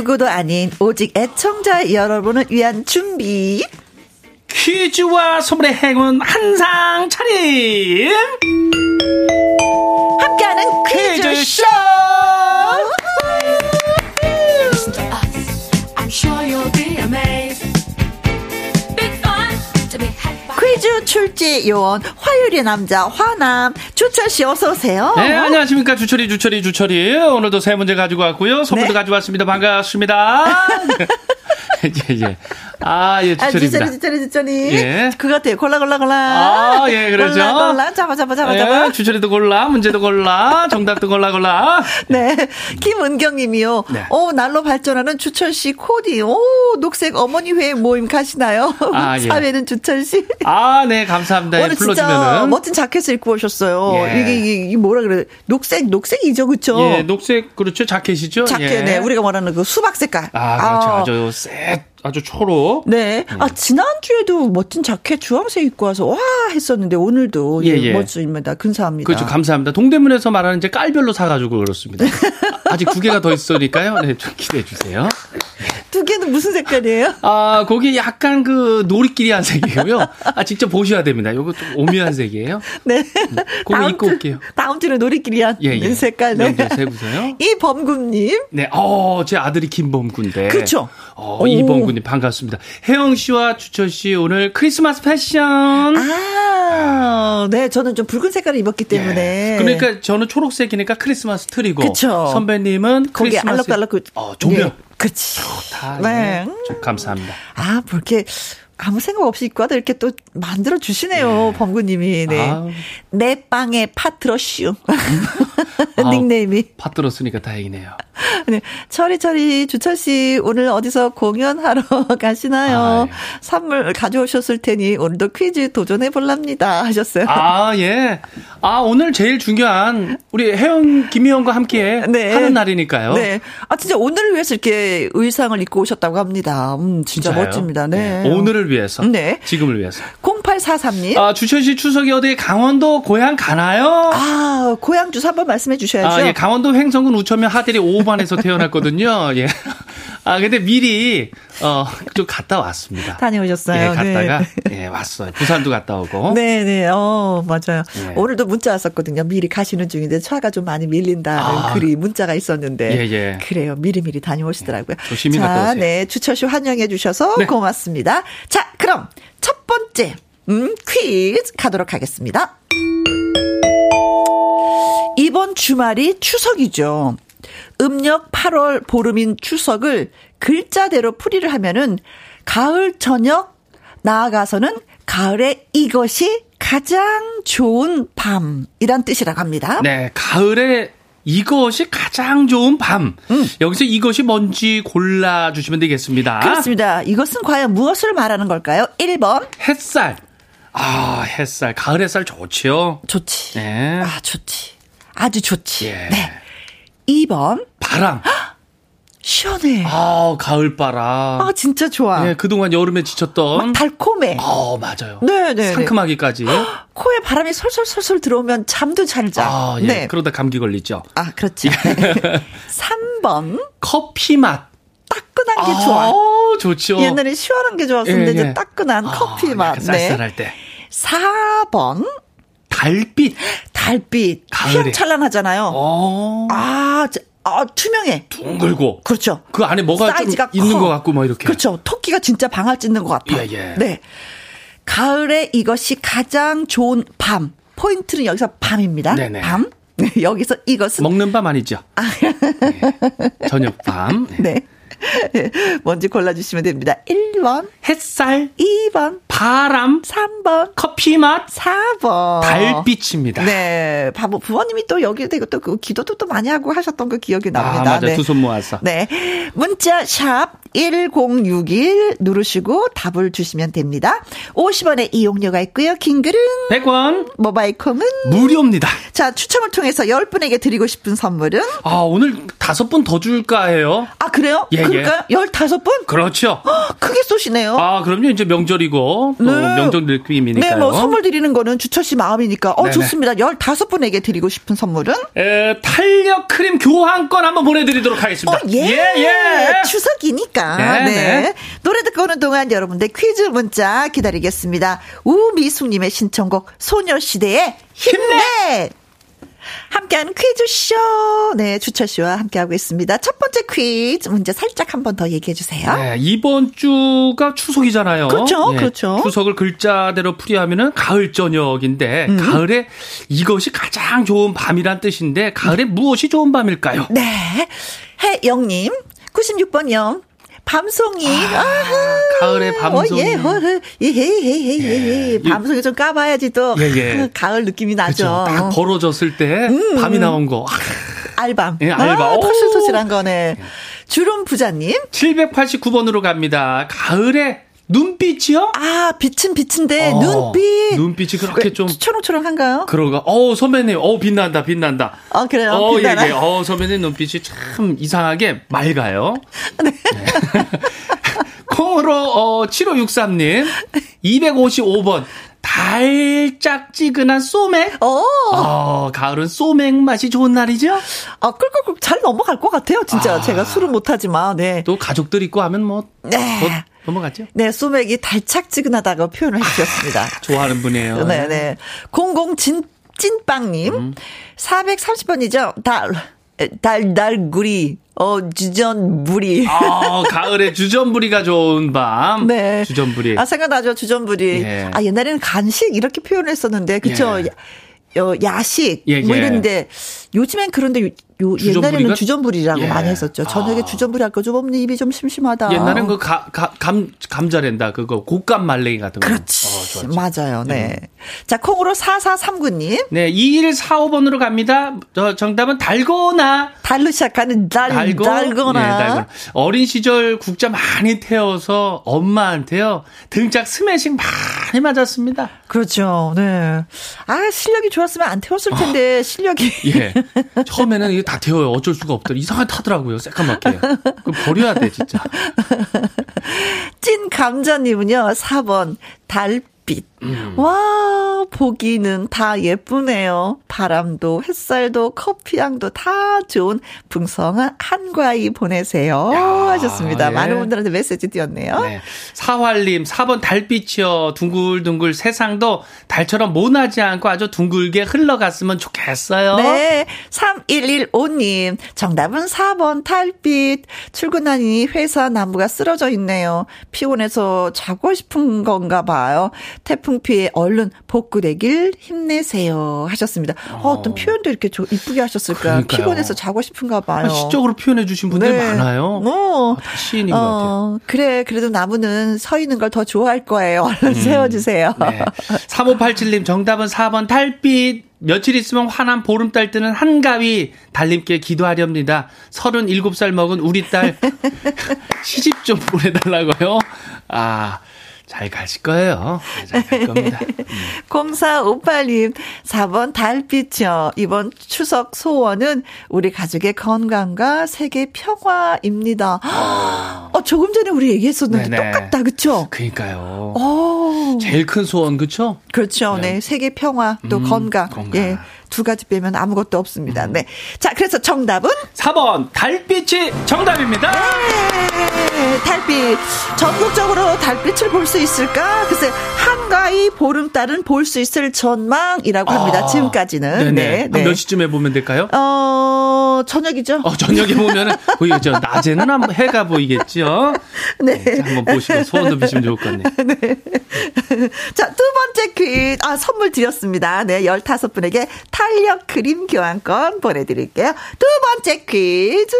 Speaker 1: 누구도 아닌 오직 애청자 여러분을 위한 준비.
Speaker 2: 퀴즈와 선물의 행운 한상 차림.
Speaker 1: 출제 요원 화요일의 남자 화남 주철 씨 어서 오세요.
Speaker 2: 네 안녕하십니까 주철이 주철이 주철이 오늘도 세 문제 가지고 왔고요 선물도 네. 가지고 왔습니다 반갑습니다. 예, 예. 아, 예, 주철입니다.
Speaker 1: 아, 주철이, 주철이, 주철이. 예. 그거 같아요. 골라, 골라, 골라.
Speaker 2: 아, 예, 그러죠.
Speaker 1: 골라, 골라. 잡아, 잡아, 잡아, 잡아.
Speaker 2: 예, 주철이도 골라, 문제도 골라, 정답도 골라, 골라.
Speaker 1: 네. 김은경 님이요. 네. 오, 날로 발전하는 주철 씨 코디. 오, 녹색 어머니 회 모임 가시나요? 아, 예. 사회는 주철 씨.
Speaker 2: 아, 네, 감사합니다.
Speaker 1: 오늘 불러주면은. 진짜 멋진 자켓을 입고 오셨어요. 예. 이게, 이게, 이게 뭐라 그래. 녹색, 녹색이죠, 그쵸?
Speaker 2: 예, 녹색, 그렇죠. 자켓이죠.
Speaker 1: 자켓, 예. 네. 우리가 말하는 그 수박 색깔.
Speaker 2: 아, 그렇죠. 아. 아주 쎄 아주 초록.
Speaker 1: 네. 아, 음. 지난주에도 멋진 자켓 주황색 입고 와서 와 했었는데 오늘도 예, 예. 멋집니다. 근사합니다.
Speaker 2: 그렇죠. 감사합니다. 동대문에서 말하는 이제 깔별로 사가지고 그렇습니다. 아직 두 개가 더 있으니까요. 네, 좀 기대해 주세요.
Speaker 1: 두 개는 무슨 색깔이에요?
Speaker 2: 아, 거기 약간 그 노리끼리한 색이고요. 아, 직접 보셔야 됩니다. 요거 좀 오묘한 색이에요.
Speaker 1: 네.
Speaker 2: 거기 음, 입고 올게요.
Speaker 1: 다음 주는 노리끼리한 예, 예. 색깔. 네.
Speaker 2: 세보세요.
Speaker 1: 이범군님.
Speaker 2: 네, 어, 제 아들이 김범군데.
Speaker 1: 그렇죠.
Speaker 2: 어, 이범군님 반갑습니다. 혜영 씨와 주철 씨 오늘 크리스마스 패션.
Speaker 1: 아, 네, 저는 좀 붉은 색깔을 입었기 때문에.
Speaker 2: 예. 그러니까 저는 초록색이니까 크리스마스 트리고.
Speaker 1: 그쵸.
Speaker 2: 선배님은
Speaker 1: 거기 알록달록 그.
Speaker 2: 어, 조명. 네.
Speaker 1: 그치.
Speaker 2: 좋다. 네. 네. 감사합니다.
Speaker 1: 아, 그렇게 아무 생각 없이 입고 와도 이렇게 또 만들어 주시네요, 네. 범구님이. 네. 아. 내 빵에 파트러슈. 닉네임이.
Speaker 2: 아, 파트러스니까 다행이네요.
Speaker 1: 네. 철이철이 주철 씨 오늘 어디서 공연하러 가시나요? 아, 예. 선물 가져오셨을 테니 오늘도 퀴즈 도전해 볼랍니다 하셨어요.
Speaker 2: 아 예. 아 오늘 제일 중요한 우리 혜영 김희영과 함께 네. 하는 날이니까요.
Speaker 1: 네. 아 진짜 오늘을 위해서 이렇게 의상을 입고 오셨다고 합니다. 음 진짜 진짜요? 멋집니다. 네.
Speaker 2: 네. 오늘을 위해서. 네. 지금을 위해서.
Speaker 1: 0843님.
Speaker 2: 아, 주천 씨 추석이 어디 강원도 고향 가나요?
Speaker 1: 아, 고향 주소 한번 말씀해 주셔야죠.
Speaker 2: 아, 예. 강원도 횡성군 우천면 하대리 5반에서 태어났거든요. 예. 아, 근데 미리, 어, 좀 갔다 왔습니다.
Speaker 1: 다녀오셨어요?
Speaker 2: 예, 갔다가, 네. 예, 왔어요. 부산도 갔다 오고.
Speaker 1: 네네, 어, 맞아요. 네. 오늘도 문자 왔었거든요. 미리 가시는 중인데 차가 좀 많이 밀린다는 아, 글이 문자가 있었는데. 예, 예. 그래요. 미리미리 다녀오시더라고요.
Speaker 2: 예, 조심히 자, 갔다 오세요.
Speaker 1: 네. 주철 씨 환영해 주셔서 네. 고맙습니다. 자, 그럼 첫 번째, 음, 퀴즈 가도록 하겠습니다. 이번 주말이 추석이죠. 음력 8월 보름인 추석을 글자대로 풀이를 하면은 가을 저녁 나아가서는 가을에 이것이 가장 좋은 밤이란 뜻이라고 합니다.
Speaker 2: 네, 가을에 이것이 가장 좋은 밤. 음. 여기서 이것이 뭔지 골라주시면 되겠습니다.
Speaker 1: 그렇습니다. 이것은 과연 무엇을 말하는 걸까요? 1번.
Speaker 2: 햇살. 아, 햇살. 가을 햇살 좋지요?
Speaker 1: 좋지. 네. 아, 좋지. 아주 좋지. 예. 네. 2번.
Speaker 2: 바람.
Speaker 1: 시원해.
Speaker 2: 아, 가을바람.
Speaker 1: 아, 진짜 좋아.
Speaker 2: 네, 그동안 여름에 지쳤던.
Speaker 1: 달콤해.
Speaker 2: 어, 맞아요.
Speaker 1: 네네. 네.
Speaker 2: 상큼하기까지.
Speaker 1: 코에 바람이 솔솔솔솔 들어오면 잠도 잘 자.
Speaker 2: 아, 예. 네. 그러다 감기 걸리죠.
Speaker 1: 아, 그렇지. 3번.
Speaker 2: 커피 맛.
Speaker 1: 따끈한 게 아, 좋아.
Speaker 2: 좋죠.
Speaker 1: 옛날에 시원한 게 좋았었는데, 예, 예. 이제 따끈한 아, 커피 맛.
Speaker 2: 네. 쌀쌀할 때.
Speaker 1: 4번.
Speaker 2: 달빛.
Speaker 1: 달빛. 휘황찬란하잖아요. 어. 아, 아, 투명해.
Speaker 2: 둥글고.
Speaker 1: 그렇죠.
Speaker 2: 그 안에 뭐가 사이즈가 있는 것 같고 뭐 이렇게.
Speaker 1: 그렇죠. 토끼가 진짜 방아 찢는 것 같아. 예, 예. 네. 가을에 이것이 가장 좋은 밤. 포인트는 여기서 밤입니다. 네네. 밤. 여기서 이것은
Speaker 2: 먹는 밤 아니죠? 아. 네. 저녁 밤.
Speaker 1: 네. 네. 뭔지 골라주시면 됩니다. 1번.
Speaker 2: 햇살.
Speaker 1: 2번.
Speaker 2: 바람.
Speaker 1: 3번.
Speaker 2: 커피 맛.
Speaker 1: 4번.
Speaker 2: 달빛입니다.
Speaker 1: 네. 바보, 부모님이 또 여기에 대고 또 그 기도도 또 많이 하고 하셨던 그 기억이 납니다.
Speaker 2: 아, 맞아.
Speaker 1: 네.
Speaker 2: 두손 모아서.
Speaker 1: 네. 문자 샵 1061 누르시고 답을 주시면 됩니다. 50원의 이용료가 있고요. 긴 글은
Speaker 2: 100원.
Speaker 1: 모바일 콤은
Speaker 2: 무료입니다.
Speaker 1: 자, 추첨을 통해서 10분에게 드리고 싶은 선물은
Speaker 2: 아, 오늘 5분 더 줄까 해요.
Speaker 1: 아, 그래요? 예, 그럴까요? 예. 15분?
Speaker 2: 그렇죠.
Speaker 1: 크게 쏘시네요.
Speaker 2: 아, 그럼요. 이제 명절이고 또 네. 명절 느낌이니까요.
Speaker 1: 네, 뭐 선물 드리는 거는 주철 씨 마음이니까 어, 네네. 좋습니다. 15분에게 드리고 싶은 선물은
Speaker 2: 에, 탄력 크림 교환권 한번 보내 드리도록 하겠습니다. 어,
Speaker 1: 예. 예, 예. 추석이니까. 네, 네. 네. 노래 듣고 오는 동안 여러분들 퀴즈 문자 기다리겠습니다. 우미숙 님의 신청곡 소녀시대의 힘내! 함께하는 퀴즈쇼. 네, 주철 씨와 함께하고 있습니다. 첫 번째 퀴즈 문제 살짝 한 번 더 얘기해 주세요.
Speaker 2: 네, 이번 주가 추석이잖아요.
Speaker 1: 그렇죠, 네, 그렇죠.
Speaker 2: 추석을 글자대로 풀이하면은 가을 저녁인데, 음. 가을에 이것이 가장 좋은 밤이란 뜻인데, 가을에 음. 무엇이 좋은 밤일까요?
Speaker 1: 네. 해영님, 96번 영. 밤송이. 아,
Speaker 2: 가을에 밤송이.
Speaker 1: 어, 예, 어, 예, 예, 예, 예, 예. 밤송이 좀 까봐야지 또 예, 예. 가을 느낌이 나죠. 그쵸,
Speaker 2: 딱 벌어졌을 때 음, 밤이 나온 거.
Speaker 1: 알밤.
Speaker 2: 예, 알밤.
Speaker 1: 아, 토실토실한 거네. 주름 부자님.
Speaker 2: 789번으로 갑니다. 가을에 눈빛이요?
Speaker 1: 아, 빛은 빛인데, 어, 눈빛.
Speaker 2: 눈빛이 그렇게 좀.
Speaker 1: 초롱초롱한가요?
Speaker 2: 그러가. 어 선배님, 어 빛난다, 빛난다.
Speaker 1: 어, 그래요?
Speaker 2: 어, 예, 예. 어, 선배님 눈빛이 참 이상하게 맑아요. 네. 네. 콩으로, 어, 7563님. 255번. 달짝지근한 소맥. 어. 어, 가을은 소맥 맛이 좋은 날이죠?
Speaker 1: 아, 꿀꿀꿀 잘 넘어갈 것 같아요. 진짜 아. 제가 술은 못하지만, 네.
Speaker 2: 또 가족들 있고 하면 뭐. 네. 뭐 넘어갔죠?
Speaker 1: 네, 소맥이 달짝지근하다고 표현을 해주셨습니다. 아,
Speaker 2: 좋아하는 분이에요.
Speaker 1: 네네. 네. 00 진, 찐빵님. 음. 430번이죠? 달, 달 달구리. 어, 주전부리.
Speaker 2: 아, 가을에 주전부리가 좋은 밤. 네. 주전부리.
Speaker 1: 아, 생각나죠, 주전부리. 예. 아, 옛날에는 간식 이렇게 표현했었는데, 그쵸? 예. 어, 야식 예, 뭐 예. 이런데 요즘엔 그런데 요 옛날에는 주전부리라고 예. 많이 했었죠. 저녁에 아. 주전부리 할거 좀 없는 입이 좀 심심하다.
Speaker 2: 옛날엔 그 가, 가, 감 감자랜다 그거 곶감 말랭이 같은 거.
Speaker 1: 그렇지. 어, 맞아요. 네. 음. 자, 콩으로 4439님.
Speaker 2: 네, 2145번으로 갑니다. 저 정답은 달고나.
Speaker 1: 달로 시작하는 달, 달고, 달고나. 네, 달고나.
Speaker 2: 어린 시절 국자 많이 태워서 엄마한테요. 등짝 스매싱 많이 맞았습니다.
Speaker 1: 그렇죠. 네. 아, 실력이 좋았으면 안 태웠을 텐데 어. 실력이
Speaker 2: 예. 처음에는 이게 다 태워요. 어쩔 수가 없더라. 이상하게 타더라고요. 새까맣게. 그 버려야 돼, 진짜.
Speaker 1: 찐 감자님은요, 4번, 달빛. 음. 와, 보기는 다 예쁘네요. 바람도, 햇살도, 커피향도 다 좋은 풍성한 한과이 보내세요. 야, 하셨습니다. 예. 많은 분들한테 메시지 띄었네요. 네.
Speaker 2: 사활님, 4번 달빛이요. 둥글둥글 세상도 달처럼 모나지 않고 아주 둥글게 흘러갔으면 좋겠어요.
Speaker 1: 네. 3115님, 정답은 4번 달빛. 출근하니 회사 나무가 쓰러져 있네요. 피곤해서 자고 싶은 건가 봐요. 태풍 태풍 피해 얼른 복구되길 힘내세요 하셨습니다. 어, 어떤 표현도 이렇게 조, 이쁘게 하셨을까? 그러니까요. 피곤해서 자고 싶은가 봐요.
Speaker 2: 시적으로 표현해 주신 분들 네. 많아요. 어, 아, 시인인 어, 것 같아요.
Speaker 1: 그래, 그래도 나무는 서 있는 걸 더 좋아할 거예요. 얼른 음. 세워주세요. 네.
Speaker 2: 3587님 정답은 4번 달빛. 며칠 있으면 환한 보름달 뜨는 한가위 달님께 기도하렵니다. 37살 먹은 우리 딸 시집 좀 보내달라고요. 아, 잘 가실 거예요. 네, 잘갈 겁니다. 음.
Speaker 1: 0458님, 4번 달빛이요. 이번 추석 소원은 우리 가족의 건강과 세계 평화입니다. 어, 어 조금 전에 우리 얘기했었는데 네네. 똑같다, 그쵸?
Speaker 2: 그니까요. 어. 제일 큰 소원, 그쵸?
Speaker 1: 그렇죠. 네. 네. 세계 평화, 또 음, 건강. 건강. 예. 두 가지 빼면 아무것도 없습니다. 음. 네. 자, 그래서 정답은?
Speaker 2: 4번, 달빛이 정답입니다.
Speaker 1: 네. 달빛. 전국적으로 달빛을 볼 수 있을까? 글쎄, 한가위 보름달은 볼 수 있을 전망이라고 합니다. 아, 지금까지는. 네네.
Speaker 2: 네. 네. 몇 시쯤에 보면 될까요?
Speaker 1: 어, 저녁이죠.
Speaker 2: 어, 저녁에 보면은 보이겠죠. 낮에는 한번 해가 보이겠죠. 네. 네 한번 보시고 소원도 비시면 좋을 것 같네요. 네.
Speaker 1: 자, 두 번째 퀴즈. 아, 선물 드렸습니다. 네, 15분에게 탄력 크림 교환권 보내드릴게요. 두 번째 퀴즈.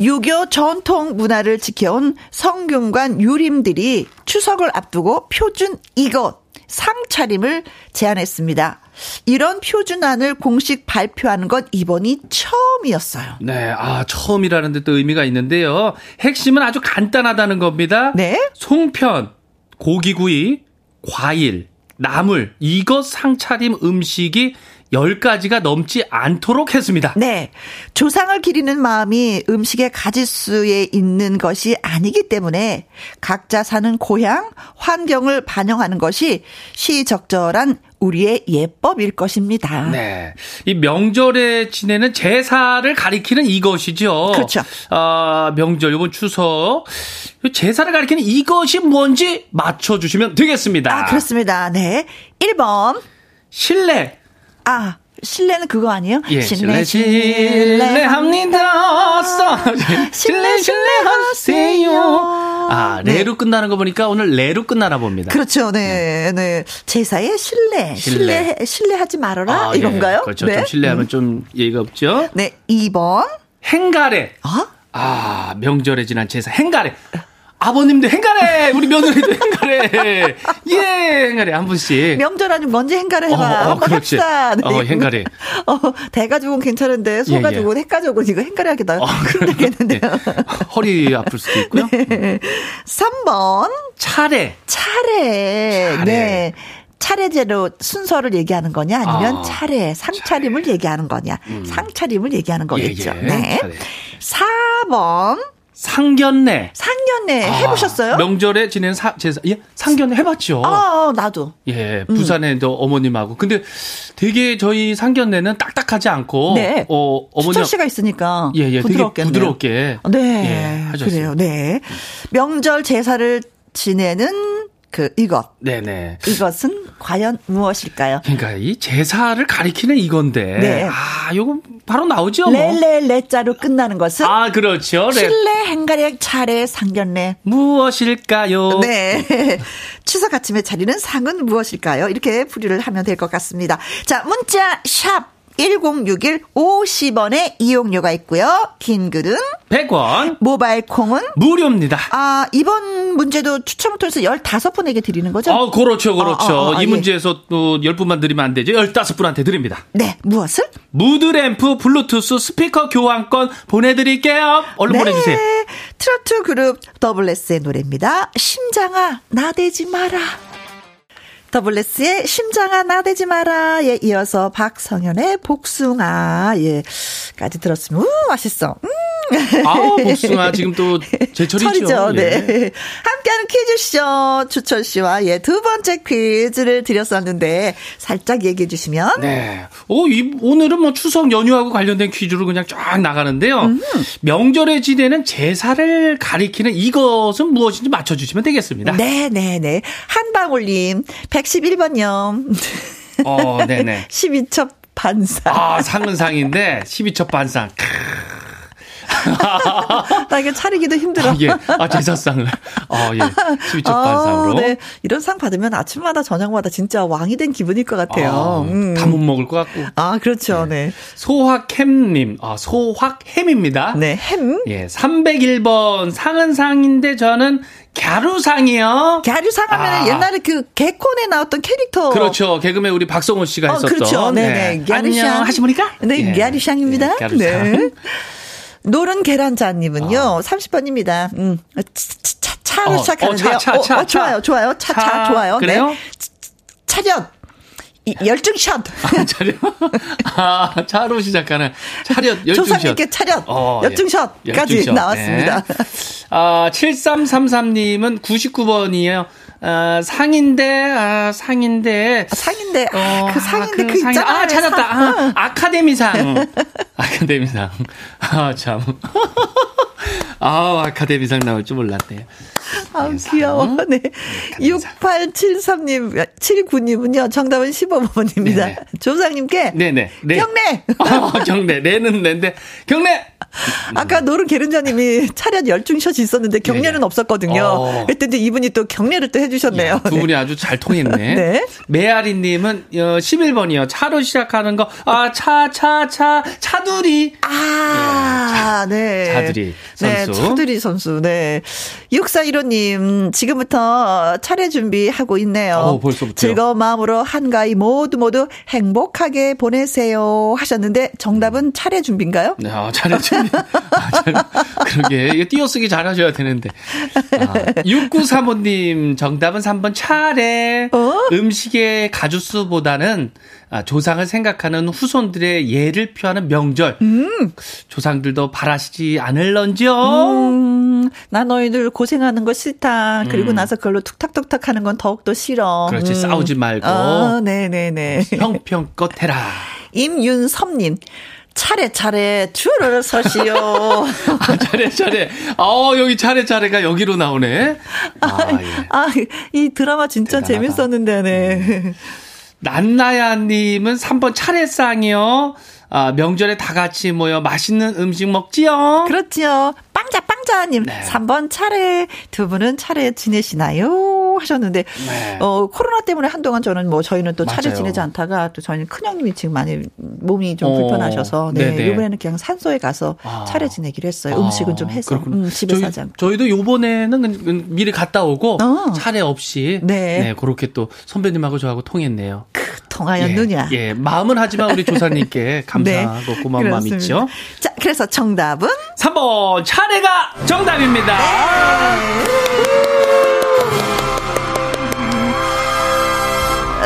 Speaker 1: 유교 전통 문화를 지켜온 성균관 유림들이 추석을 앞두고 표준 이것 상차림을 제안했습니다. 이런 표준안을 공식 발표하는 건 이번이 처음이었어요.
Speaker 2: 네, 아, 처음이라는 데 또 의미가 있는데요. 핵심은 아주 간단하다는 겁니다. 네. 송편, 고기구이, 과일, 나물, 이것 상차림 음식이 10가지가 넘지 않도록 했습니다.
Speaker 1: 네. 조상을 기리는 마음이 음식의 가짓수에 있는 것이 아니기 때문에 각자 사는 고향, 환경을 반영하는 것이 시적절한 우리의 예법일 것입니다.
Speaker 2: 네. 이 명절에 지내는 제사를 가리키는 이것이죠.
Speaker 1: 그렇죠.
Speaker 2: 아, 명절, 이번 추석. 제사를 가리키는 이것이 뭔지 맞춰주시면 되겠습니다.
Speaker 1: 아, 그렇습니다. 네. 1번.
Speaker 2: 신뢰.
Speaker 1: 아, 실내는 그거 아니에요?
Speaker 2: 예, 실내, 실내합니다. 실내, 실내하세요. 아, 네. 레로 끝나는 거 보니까 오늘 레로 끝나나 봅니다.
Speaker 1: 그렇죠, 네, 네. 제사의 실내, 실내, 실내하지 말아라, 아, 예. 이런가요?
Speaker 2: 예. 그렇죠. 네. 좀 실내하면 음. 좀 예의가 없죠?
Speaker 1: 네, 2번.
Speaker 2: 행가래.
Speaker 1: 어?
Speaker 2: 아, 명절에 지난 제사, 행가래. 아버님도 행가래! 우리 며느리도 행가래! 예, 행가래, 한 분씩.
Speaker 1: 명절 아니면 먼저 행가래 해봐. 어, 어, 그렇지. 합시다. 네.
Speaker 2: 어, 행가래.
Speaker 1: 어, 대가족은 괜찮은데, 소가족은, 예, 예. 핵가족은 이거 행가래 하기다. 어, 힘들겠는데요. 네.
Speaker 2: 허리 아플 수도 있고요.
Speaker 1: 네. 3번.
Speaker 2: 차례.
Speaker 1: 차례. 차례. 네. 차례제로 순서를 얘기하는 거냐 아니면 아, 차례 상차림을 차례. 얘기하는 거냐 음. 상차림을 얘기하는 거겠죠. 예, 예. 네. 차례. 4번
Speaker 2: 상견례.
Speaker 1: 상견례 아, 해보셨어요?
Speaker 2: 명절에 지내는 사, 제사, 예? 상견례 해봤죠.
Speaker 1: 아, 어, 나도.
Speaker 2: 예, 음. 부산에도 음. 어머님하고. 근데 되게 저희 상견례는 딱딱하지 않고. 네.
Speaker 1: 어, 어머니. 수철 씨가 있으니까.
Speaker 2: 예, 예. 부드럽게. 부드럽게.
Speaker 1: 네. 예, 그래요. 네. 명절 제사를 지내는 그 이것.
Speaker 2: 네네.
Speaker 1: 이것은 과연 무엇일까요?
Speaker 2: 그러니까 이 제사를 가리키는 이건데. 네. 아, 요거 바로 나오죠.
Speaker 1: 레레레 자로 끝나는 것은
Speaker 2: 아, 그렇죠.
Speaker 1: 실내 행가리 차례 상견례
Speaker 2: 무엇일까요?
Speaker 1: 네. 추석 아침에 차리는 상은 무엇일까요? 이렇게 풀이를 하면 될 것 같습니다. 자, 문자 샵 1061 50원의 이용료가 있고요. 긴 글은
Speaker 2: 100원.
Speaker 1: 모바일 콩은
Speaker 2: 무료입니다.
Speaker 1: 아, 이번 문제도 추첨을 통해서 15분에게 드리는 거죠?
Speaker 2: 아, 그렇죠. 그렇죠. 어, 어, 어, 이 예. 문제에서 또 10분만 드리면 안 되죠. 15분한테 드립니다.
Speaker 1: 네. 무엇을?
Speaker 2: 무드램프 블루투스 스피커 교환권 보내 드릴게요. 얼른 네. 보내 주세요.
Speaker 1: 트로트 그룹 더블레스의 노래입니다. 심장아 나대지 마라. 더블레스의 심장아 나대지 마라에 이어서 박성현의 복숭아 예 까지 들었으면 우 맛있어 음
Speaker 2: 아우, 복숭아 지금 또 제철이죠.
Speaker 1: 철이죠. 네. 예. 함께하는 퀴즈쇼 추철 씨와 예, 두 번째 퀴즈를 드렸었는데 살짝 얘기해 주시면.
Speaker 2: 네. 오, 이, 오늘은 뭐 추석 연휴하고 관련된 퀴즈로 그냥 쫙 나가는데요. 음. 명절에 지내는 제사를 가리키는 이것은 무엇인지 맞춰주시면 되겠습니다.
Speaker 1: 네네네. 네. 한방울님, 111번요.
Speaker 2: 어, 네네.
Speaker 1: 12첩 반상.
Speaker 2: 아, 상은 상인데 12첩 반상.
Speaker 1: 나 이게 차리기도 힘들어.
Speaker 2: 아, 예. 아, 제사상을. 아, 예. 12첩 아, 반상으로. 네.
Speaker 1: 이런 상 받으면 아침마다 저녁마다 진짜 왕이 된 기분일 것 같아요. 아,
Speaker 2: 음. 다못 먹을 것 같고.
Speaker 1: 아, 그렇죠. 네. 네.
Speaker 2: 소확햄님. 아, 소확햄입니다.
Speaker 1: 네, 햄.
Speaker 2: 예. 301번 상은 상인데 저는 갸루상이요.
Speaker 1: 갸루상 하면 아. 옛날에 그 개콘에 나왔던 캐릭터.
Speaker 2: 그렇죠. 개그맨 우리 박성호 씨가 어, 했었던.
Speaker 1: 그렇죠. 네네. 네. 갸루상.
Speaker 2: 안녕 하십니까?
Speaker 1: 네, 예. 갸루상입니다. 네, 갸루상. 네. 노른 계란자님은요, 어. 30번입니다. 음, 차, 차 로 어, 시작하는데요.
Speaker 2: 어, 차, 차, 차,
Speaker 1: 어, 어, 좋아요, 좋아요. 차, 차, 차 좋아요.
Speaker 2: 그래요?
Speaker 1: 네. 차렷. 열중 샷.
Speaker 2: 아, 차렷. 아, 차로 시작하는 차렷, 열중 샷.
Speaker 1: 조상님께 차렷, 어, 열중 샷까지 예. 나왔습니다. 네.
Speaker 2: 아, 7333님은 99번이에요. 아, 상인데, 아, 상인데.
Speaker 1: 아, 상인데, 아, 어, 그 상인데, 아, 그, 그 상인, 있잖아.
Speaker 2: 아, 찾았다. 아, 아카데미상. 아카데미상. 아, 참. 아, 아카데미상 나올 줄 몰랐네 요.
Speaker 1: 아, 귀여워. 네. 6873님, 79님은요, 정답은 15번입니다. 네네. 조상님께. 네네. 네. 경례!
Speaker 2: 어, 경례. 내는 내인데, 경례!
Speaker 1: 아까 노른 계른자님이 차렷 열중샷이 있었는데 경례는 네네. 없었거든요. 어. 그랬더니 이분이 또 경례를 또 해주셨네요. 야,
Speaker 2: 두 분이 네. 아주 잘 통했네. 네. 메아리님은 11번이요. 어, 차로 시작하는 거. 아, 차, 차, 차, 차두리.
Speaker 1: 아, 네. 네.
Speaker 2: 차두리 선수.
Speaker 1: 네, 차두리 선수. 네. 6415 님, 지금부터 차례 준비하고 있네요.
Speaker 2: 어, 벌써부터.
Speaker 1: 즐거운 마음으로 한가위 모두 모두 행복하게 보내세요 하셨는데 정답은 차례 준비인가요?
Speaker 2: 네, 아, 차례 준비. 아, 잘, 그러게. 이거 띄어쓰기 잘 하셔야 되는데. 아, 6935님, 정답은 3번 차례. 어? 음식의 가주수보다는 아, 조상을 생각하는 후손들의 예를 표하는 명절. 음. 조상들도 바라시지 않을런지요? 음,
Speaker 1: 나 너희들 고생하는 거 싫다. 그리고 음. 나서 그걸로 툭탁툭탁 하는 건 더욱더 싫어.
Speaker 2: 그렇지, 음. 싸우지 말고.
Speaker 1: 아, 네네네.
Speaker 2: 형평껏 해라.
Speaker 1: 임윤섭님. 차례차례 줄을 서시오.
Speaker 2: 아, 차례차례. 어, 여기 차례차례가 여기로 나오네.
Speaker 1: 아, 예. 아, 이 드라마 진짜 대단하다. 재밌었는데, 네. 음.
Speaker 2: 난나야님은 3번 차례상이요. 아, 명절에 다 같이 모여 맛있는 음식 먹지요?
Speaker 1: 그렇지요. 빵자, 빵자님. 네. 3번 차례, 두 분은 차례 지내시나요? 하셨는데, 네. 어, 코로나 때문에 한동안 저는 뭐 저희는 또 차례. 지내지 않다가 또 저희는 큰 형님이 지금 많이 몸이 좀 어, 불편하셔서, 네. 네네. 이번에는 그냥 산소에 가서 아. 차례 지내기로 했어요. 음식은 좀 해서. 음, 집에서 하지 않고.
Speaker 2: 저희도 요번에는 미리 갔다 오고, 어. 차례 없이, 네. 네. 그렇게 또 선배님하고 저하고 통했네요.
Speaker 1: 그, 통하였느냐.
Speaker 2: 예, 예. 마음은 하지만 우리 조사님께 감사하고 네. 고마운 마음 있죠.
Speaker 1: 자, 그래서 정답은?
Speaker 2: 3번 차례가 정답입니다. 네.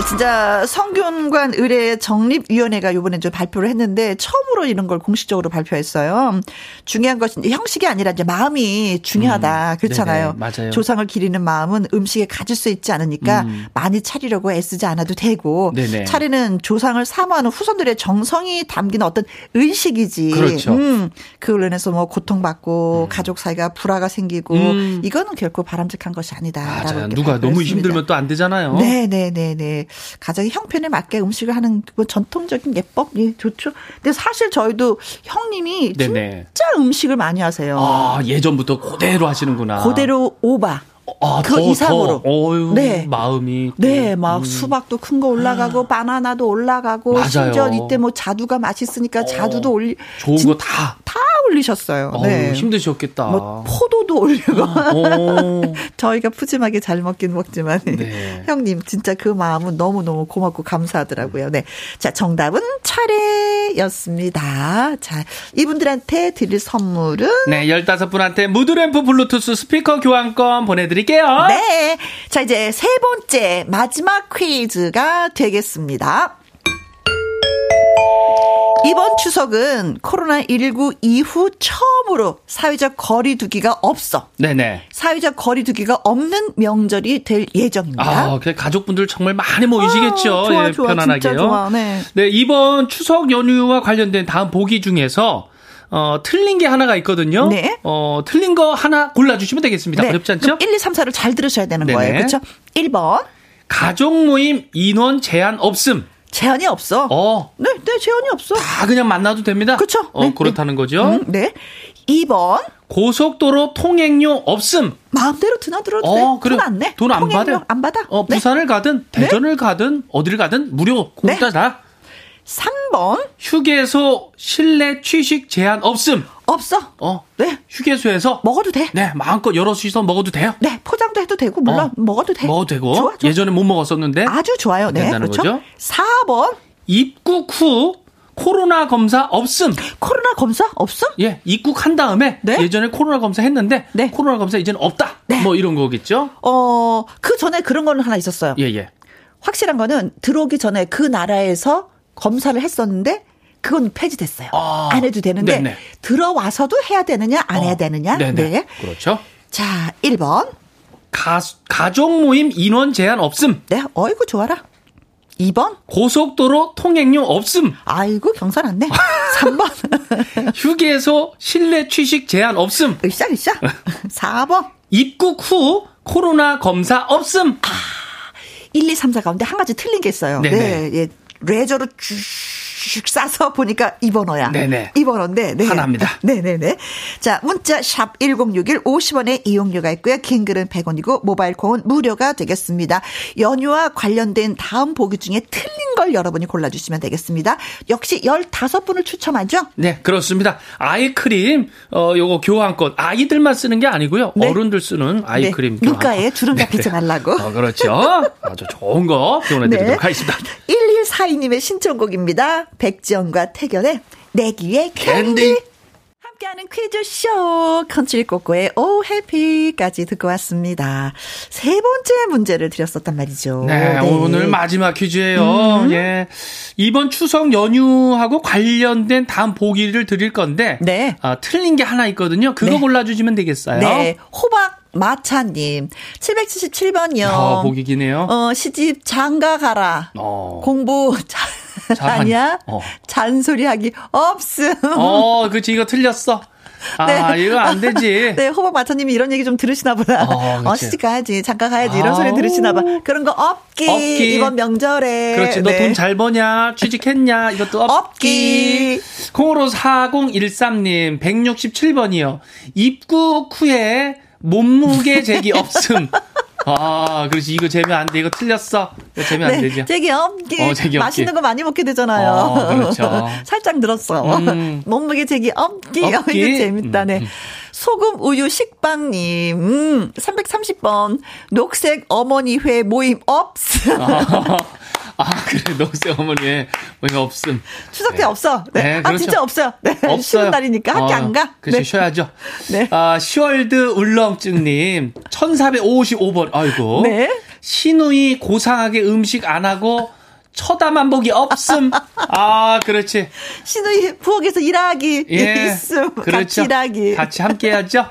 Speaker 1: 진짜 성균관 의뢰 정립위원회가 이번에 좀 발표를 했는데 처음으로 이런 걸 공식적으로 발표했어요. 중요한 것은 형식이 아니라 이제 마음이 중요하다. 음, 그렇잖아요.
Speaker 2: 네네, 맞아요.
Speaker 1: 조상을 기리는 마음은 음식에 가질 수 있지 않으니까 음. 많이 차리려고 애쓰지 않아도 되고 네네. 차리는 조상을 사모하는 후손들의 정성이 담긴 어떤 의식이지.
Speaker 2: 그렇죠. 음,
Speaker 1: 그걸로 인해서 뭐 고통받고 음. 가족 사이가 불화가 생기고 음. 이거는 결코 바람직한 것이 아니다.
Speaker 2: 맞아요. 누가 너무 힘들면 또 안 되잖아요.
Speaker 1: 네, 네, 네, 네. 가정의 형편에 맞게 음식을 하는 그 전통적인 예법 예, 좋죠. 근데 사실 저희도 형님이 네네. 진짜 음식을 많이 하세요.
Speaker 2: 아 예전부터 그대로 하시는구나.
Speaker 1: 그대로 오바. 아, 그 더, 이상으로.
Speaker 2: 더, 어휴, 네. 마음이.
Speaker 1: 네, 막 음. 수박도 큰 거 올라가고, 아. 바나나도 올라가고, 맞아요. 심지어 이때 뭐 자두가 맛있으니까 어, 자두도 올리.
Speaker 2: 좋은 거 다.
Speaker 1: 다 올리셨어요.
Speaker 2: 어휴, 네. 힘드셨겠다.
Speaker 1: 뭐 포도도 올리고. 어. 저희가 푸짐하게 잘 먹긴 먹지만. 네. 형님, 진짜 그 마음은 너무너무 고맙고 감사하더라고요. 네. 자, 정답은 차례였습니다. 자, 이분들한테 드릴 선물은?
Speaker 2: 네, 15분한테 무드램프 블루투스 스피커 교환권 보내드 릴게요.
Speaker 1: 네. 자, 이제 세 번째 마지막 퀴즈가 되겠습니다. 이번 추석은 코로나19 이후 처음으로 사회적 거리두기가 없어.
Speaker 2: 네네.
Speaker 1: 사회적 거리두기가 없는 명절이 될 예정입니다.
Speaker 2: 아, 그 가족분들 정말 많이 모이시겠죠.
Speaker 1: 아, 좋아,
Speaker 2: 예,
Speaker 1: 좋아,
Speaker 2: 편안하게요.
Speaker 1: 진짜 좋아, 네.
Speaker 2: 네, 이번 추석 연휴와 관련된 다음 보기 중에서 어, 틀린 게 하나가 있거든요.
Speaker 1: 네.
Speaker 2: 어, 틀린 거 하나 골라주시면 되겠습니다.
Speaker 1: 네.
Speaker 2: 어렵지 않죠?
Speaker 1: 그럼 1, 2, 3, 4를 잘 들으셔야 되는
Speaker 2: 네네.
Speaker 1: 거예요. 그렇죠? 1번.
Speaker 2: 가족 모임 인원 제한 없음.
Speaker 1: 제한이 없어.
Speaker 2: 어,
Speaker 1: 네, 네, 제한이 없어.
Speaker 2: 다 그냥 만나도 됩니다.
Speaker 1: 그쵸?
Speaker 2: 어,
Speaker 1: 네,
Speaker 2: 그렇다는 거죠.
Speaker 1: 음, 네. 2번.
Speaker 2: 고속도로 통행료 없음.
Speaker 1: 마음대로 드나들어도
Speaker 2: 어,
Speaker 1: 돼.
Speaker 2: 그래.
Speaker 1: 돈안 내.
Speaker 2: 돈 안 받아.
Speaker 1: 안 받아.
Speaker 2: 어,
Speaker 1: 네.
Speaker 2: 부산을 가든 대전을 가든 어디를 가든 무료
Speaker 1: 네.
Speaker 2: 공짜다.
Speaker 1: 3번.
Speaker 2: 휴게소 실내 취식 제한 없음.
Speaker 1: 없어.
Speaker 2: 어,
Speaker 1: 네.
Speaker 2: 휴게소에서
Speaker 1: 먹어도 돼.
Speaker 2: 네, 마음껏 여럿이서 먹어도 돼요.
Speaker 1: 네, 포장도 해도 되고, 물론
Speaker 2: 어.
Speaker 1: 먹어도 돼.
Speaker 2: 먹어도 되고.
Speaker 1: 좋아, 좋아.
Speaker 2: 예전에 못 먹었었는데
Speaker 1: 아주 좋아요. 네.
Speaker 2: 된다는
Speaker 1: 그렇죠.
Speaker 2: 거죠.
Speaker 1: 4번.
Speaker 2: 입국 후 코로나 검사 없음.
Speaker 1: 코로나 검사 없어?
Speaker 2: 예, 입국한 다음에
Speaker 1: 네?
Speaker 2: 예전에 코로나 검사 했는데
Speaker 1: 네.
Speaker 2: 코로나 검사 이제는 없다.
Speaker 1: 네.
Speaker 2: 뭐 이런 거겠죠?
Speaker 1: 어, 그 전에 그런 거는 하나 있었어요.
Speaker 2: 예, 예.
Speaker 1: 확실한 거는 들어오기 전에 그 나라에서 검사를 했었는데 그건 폐지됐어요.
Speaker 2: 아,
Speaker 1: 안 해도 되는데
Speaker 2: 네네.
Speaker 1: 들어와서도 해야 되느냐 안 해야
Speaker 2: 어,
Speaker 1: 되느냐.
Speaker 2: 네네.
Speaker 1: 네.
Speaker 2: 그렇죠.
Speaker 1: 자, 1번.
Speaker 2: 가, 가족 모임 인원 제한 없음.
Speaker 1: 네. 어이구 좋아라. 2번.
Speaker 2: 고속도로 통행료 없음.
Speaker 1: 아이고 경사 났네. 3번.
Speaker 2: 휴게소 실내 취식 제한 없음.
Speaker 1: 으쌰 으쌰. 4번.
Speaker 2: 입국 후 코로나 검사 없음.
Speaker 1: 1, 2, 3, 4 가운데 한 가지 틀린 게 있어요.
Speaker 2: 네네.
Speaker 1: 네. 예. 레저로 쭉 싸서 보니까 2번어야.
Speaker 2: 네네.
Speaker 1: 2번어인데. 네.
Speaker 2: 하나입니다.
Speaker 1: 네네네. 자, 문자 샵 1061 50원의 이용료가 있고요. 긴 글은 100원이고 모바일 콩은 무료가 되겠습니다. 연휴와 관련된 다음 보기 중에 틀린 걸 여러분이 골라주시면 되겠습니다. 역시 15분을 추첨하죠?
Speaker 2: 네, 그렇습니다. 아이크림, 어, 요거 교환권. 아이들만 쓰는 게 아니고요.
Speaker 1: 네.
Speaker 2: 어른들 쓰는 아이크림
Speaker 1: 네. 눈가에. 주름 잡히지 말라고.
Speaker 2: 어, 그렇죠. 아주 좋은 거 교환해드리도록
Speaker 1: 네.
Speaker 2: 하겠습니다.
Speaker 1: 1142님의 신청곡입니다. 백지영과 택연의 내 귀에 캔디.
Speaker 2: 캔디.
Speaker 1: 함께하는 퀴즈쇼 컨트리 꼬꼬의 Oh Happy까지 듣고 왔습니다. 세 번째 문제를 드렸었단 말이죠.
Speaker 2: 네, 오늘 마지막 퀴즈예요.
Speaker 1: 음.
Speaker 2: 예. 이번 추석 연휴하고 관련된 다음 보기를 드릴 건데
Speaker 1: 네.
Speaker 2: 아, 틀린 게 하나 있거든요. 그거
Speaker 1: 네.
Speaker 2: 골라주시면 되겠어요.
Speaker 1: 네, 호박 마차님 777번이요.
Speaker 2: 아, 보기 기네요.
Speaker 1: 어, 시집 장가 가라.
Speaker 2: 어.
Speaker 1: 공부 잘
Speaker 2: 잘하냐?
Speaker 1: 아니야?
Speaker 2: 어.
Speaker 1: 잔소리하기 없음.
Speaker 2: 어, 그치, 이거 틀렸어. 아, 이거 안 되지.
Speaker 1: 네, 호박 마차님이 이런 얘기 좀 들으시나 보다.
Speaker 2: 어,
Speaker 1: 어. 시집 가야지, 잠깐 가야지, 이런 소리
Speaker 2: 아우.
Speaker 1: 들으시나 봐. 그런 거 없기.
Speaker 2: 없기.
Speaker 1: 이번 명절에.
Speaker 2: 그렇지. 너
Speaker 1: 네.
Speaker 2: 돈잘 버냐? 취직했냐? 이것도 없기.
Speaker 1: 없기.
Speaker 2: 콩으로 4013님, 167번이요. 입국 후에 몸무게 재기 없음. 아, 그렇지. 이거 재면 안 돼. 이거 틀렸어. 이거 재면 안 되죠.
Speaker 1: 네, 제기 없기.
Speaker 2: 어, 없기.
Speaker 1: 맛있는 거 많이 먹게 되잖아요.
Speaker 2: 어, 그렇죠.
Speaker 1: 살짝 늘었어.
Speaker 2: 음.
Speaker 1: 몸무게 제기 없기. 어. 이거 재밌다네.
Speaker 2: 음, 음.
Speaker 1: 소금 우유 식빵님, 음, 330번. 녹색 어머니 회 모임 없음.
Speaker 2: 아, 아, 그래. 녹색 어머니의 뭐가 없음.
Speaker 1: 추석 때
Speaker 2: 네.
Speaker 1: 없어. 네.
Speaker 2: 네,
Speaker 1: 아,
Speaker 2: 그렇죠.
Speaker 1: 진짜 없어요. 네.
Speaker 2: 없어요.
Speaker 1: 쉬는 날이니까 학교
Speaker 2: 어,
Speaker 1: 안 가.
Speaker 2: 그렇지,
Speaker 1: 네.
Speaker 2: 쉬어야죠.
Speaker 1: 네.
Speaker 2: 아, 시월드 울렁증님, 1455번, 아이고.
Speaker 1: 네.
Speaker 2: 신우이 고상하게 음식 안 하고, 쳐다만 보기 없음. 아, 그렇지.
Speaker 1: 신우이 부엌에서 일하기
Speaker 2: 예.
Speaker 1: 있음.
Speaker 2: 그렇죠.
Speaker 1: 같이 일하기.
Speaker 2: 같이 함께 해야죠.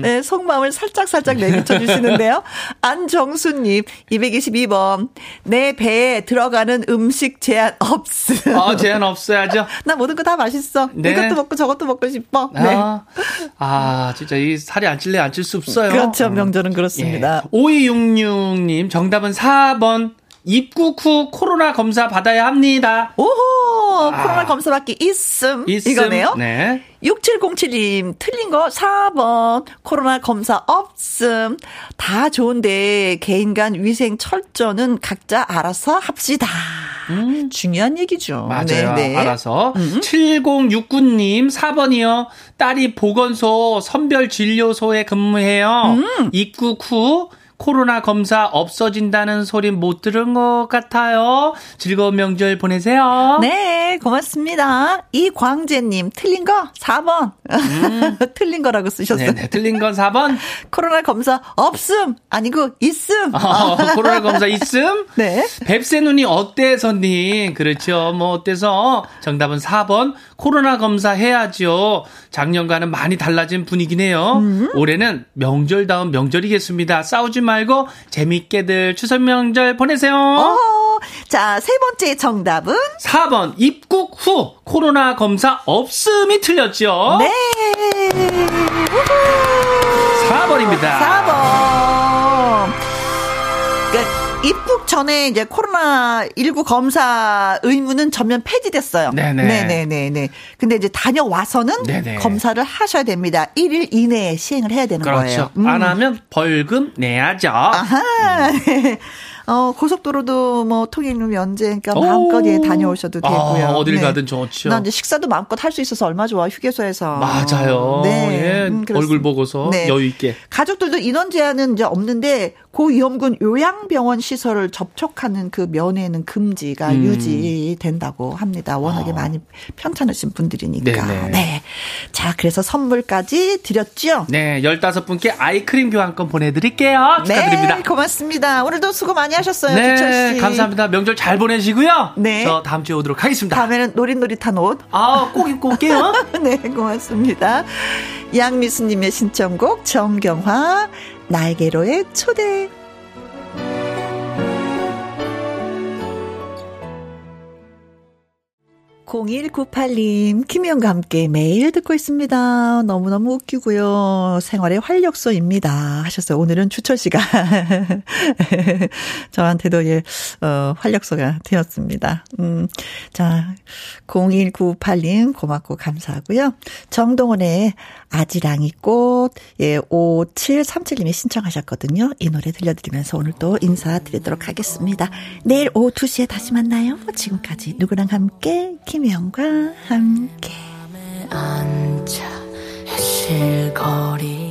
Speaker 1: 네, 속마음을 살짝살짝 내비쳐 주시는데요. 안정수님, 222번. 내 배에 들어가는 음식 제한 없음.
Speaker 2: 아, 제한 없어야죠.
Speaker 1: 나 모든 거 다 맛있어.
Speaker 2: 네.
Speaker 1: 이것도 먹고 저것도 먹고 싶어. 네.
Speaker 2: 아, 아, 진짜 이 살이 안 찔래 안 찔 수 없어요.
Speaker 1: 그렇죠.
Speaker 2: 음.
Speaker 1: 명절은 그렇습니다.
Speaker 2: 예. 5266님, 정답은 4번. 입국 후 코로나 검사 받아야 합니다.
Speaker 1: 오호!
Speaker 2: 아.
Speaker 1: 코로나 검사 받기 있음.
Speaker 2: 있음.
Speaker 1: 이거네요.
Speaker 2: 네.
Speaker 1: 6707님, 틀린 거 4번. 코로나 검사 없음. 다 좋은데, 개인 간 위생 철저는 각자 알아서 합시다. 중요한 얘기죠.
Speaker 2: 음. 맞아요.
Speaker 1: 네, 네.
Speaker 2: 알아서. 7069님, 4번이요. 딸이 보건소 선별진료소에 근무해요.
Speaker 1: 음.
Speaker 2: 입국 후 코로나 검사 없어진다는 소리 못 들은 것 같아요. 즐거운 명절 보내세요.
Speaker 1: 네, 고맙습니다. 이광재님, 틀린 거 4번. 음. 틀린 거라고 쓰셨어요.
Speaker 2: 네, 네, 틀린 건 4번.
Speaker 1: 코로나 검사 없음. 아니고, 있음.
Speaker 2: 어, 코로나 검사 있음?
Speaker 1: 네.
Speaker 2: 뱁새 눈이 어때, 선님? 그렇죠. 뭐, 어때서? 정답은 4번. 코로나 검사 해야죠. 작년과는 많이 달라진 분위기네요. 음. 올해는 명절다운 명절이겠습니다. 싸우지 말고 재밌게들 추석 명절 보내세요.
Speaker 1: 어, 자, 세 번째 정답은
Speaker 2: 4번 입국 후 코로나 검사 없음이 틀렸죠.
Speaker 1: 네.
Speaker 2: 4번입니다.
Speaker 1: 4번. 전에 이제 코로나 19 검사 의무는 전면 폐지됐어요.
Speaker 2: 네네.
Speaker 1: 네 네네네. 근데 이제 다녀와서는 네네. 검사를 하셔야 됩니다. 1일 이내에 시행을 해야 되는
Speaker 2: 그렇죠.
Speaker 1: 거예요.
Speaker 2: 음. 안 하면 벌금 내야죠.
Speaker 1: 아하. 음. 어, 고속도로도 뭐 통행료 면제, 그러니까 마음껏 예, 다녀오셔도 아, 되고요.
Speaker 2: 아, 어딜 네. 가든 좋죠.
Speaker 1: 나 이제 식사도 마음껏 할 수 있어서 얼마 좋아, 휴게소에서.
Speaker 2: 맞아요. 네. 예, 음, 얼굴 보고서 네. 여유 있게.
Speaker 1: 가족들도 인원 제한은 이제 없는데 고위험군 요양병원 시설을 접촉하는 그 면회는 금지가 음. 유지된다고 합니다. 워낙에 아. 많이 편찮으신 분들이니까. 네네. 네. 자, 그래서 선물까지 드렸죠?
Speaker 2: 네, 15분께 아이크림 교환권 보내드릴게요. 축하드립니다.
Speaker 1: 네, 고맙습니다. 오늘도 수고 많이 하셨어요.
Speaker 2: 네, 감사합니다. 명절 잘 보내시고요. 네. 저 다음 주에 오도록 하겠습니다.
Speaker 1: 다음에는 노릿노릿한 옷.
Speaker 2: 아, 꼭 입고 올게요.
Speaker 1: 네, 고맙습니다. 양미수님의 신청곡 정경화 날개로의 초대 0198님, 김희영과 함께 매일 듣고 있습니다. 너무너무 웃기고요. 생활의 활력소입니다. 하셨어요. 오늘은 주철 씨가 저한테도 예, 어, 활력소가 되었습니다. 음, 자, 0198님 고맙고 감사하고요. 정동원의 아지랑이 꽃, 예, 5737님이 신청하셨거든요. 이 노래 들려드리면서 오늘 또 인사드리도록 하겠습니다. 내일 오후 2시에 다시 만나요. 지금까지 누구랑 함께, 김혜영과 함께. 앉아, 거리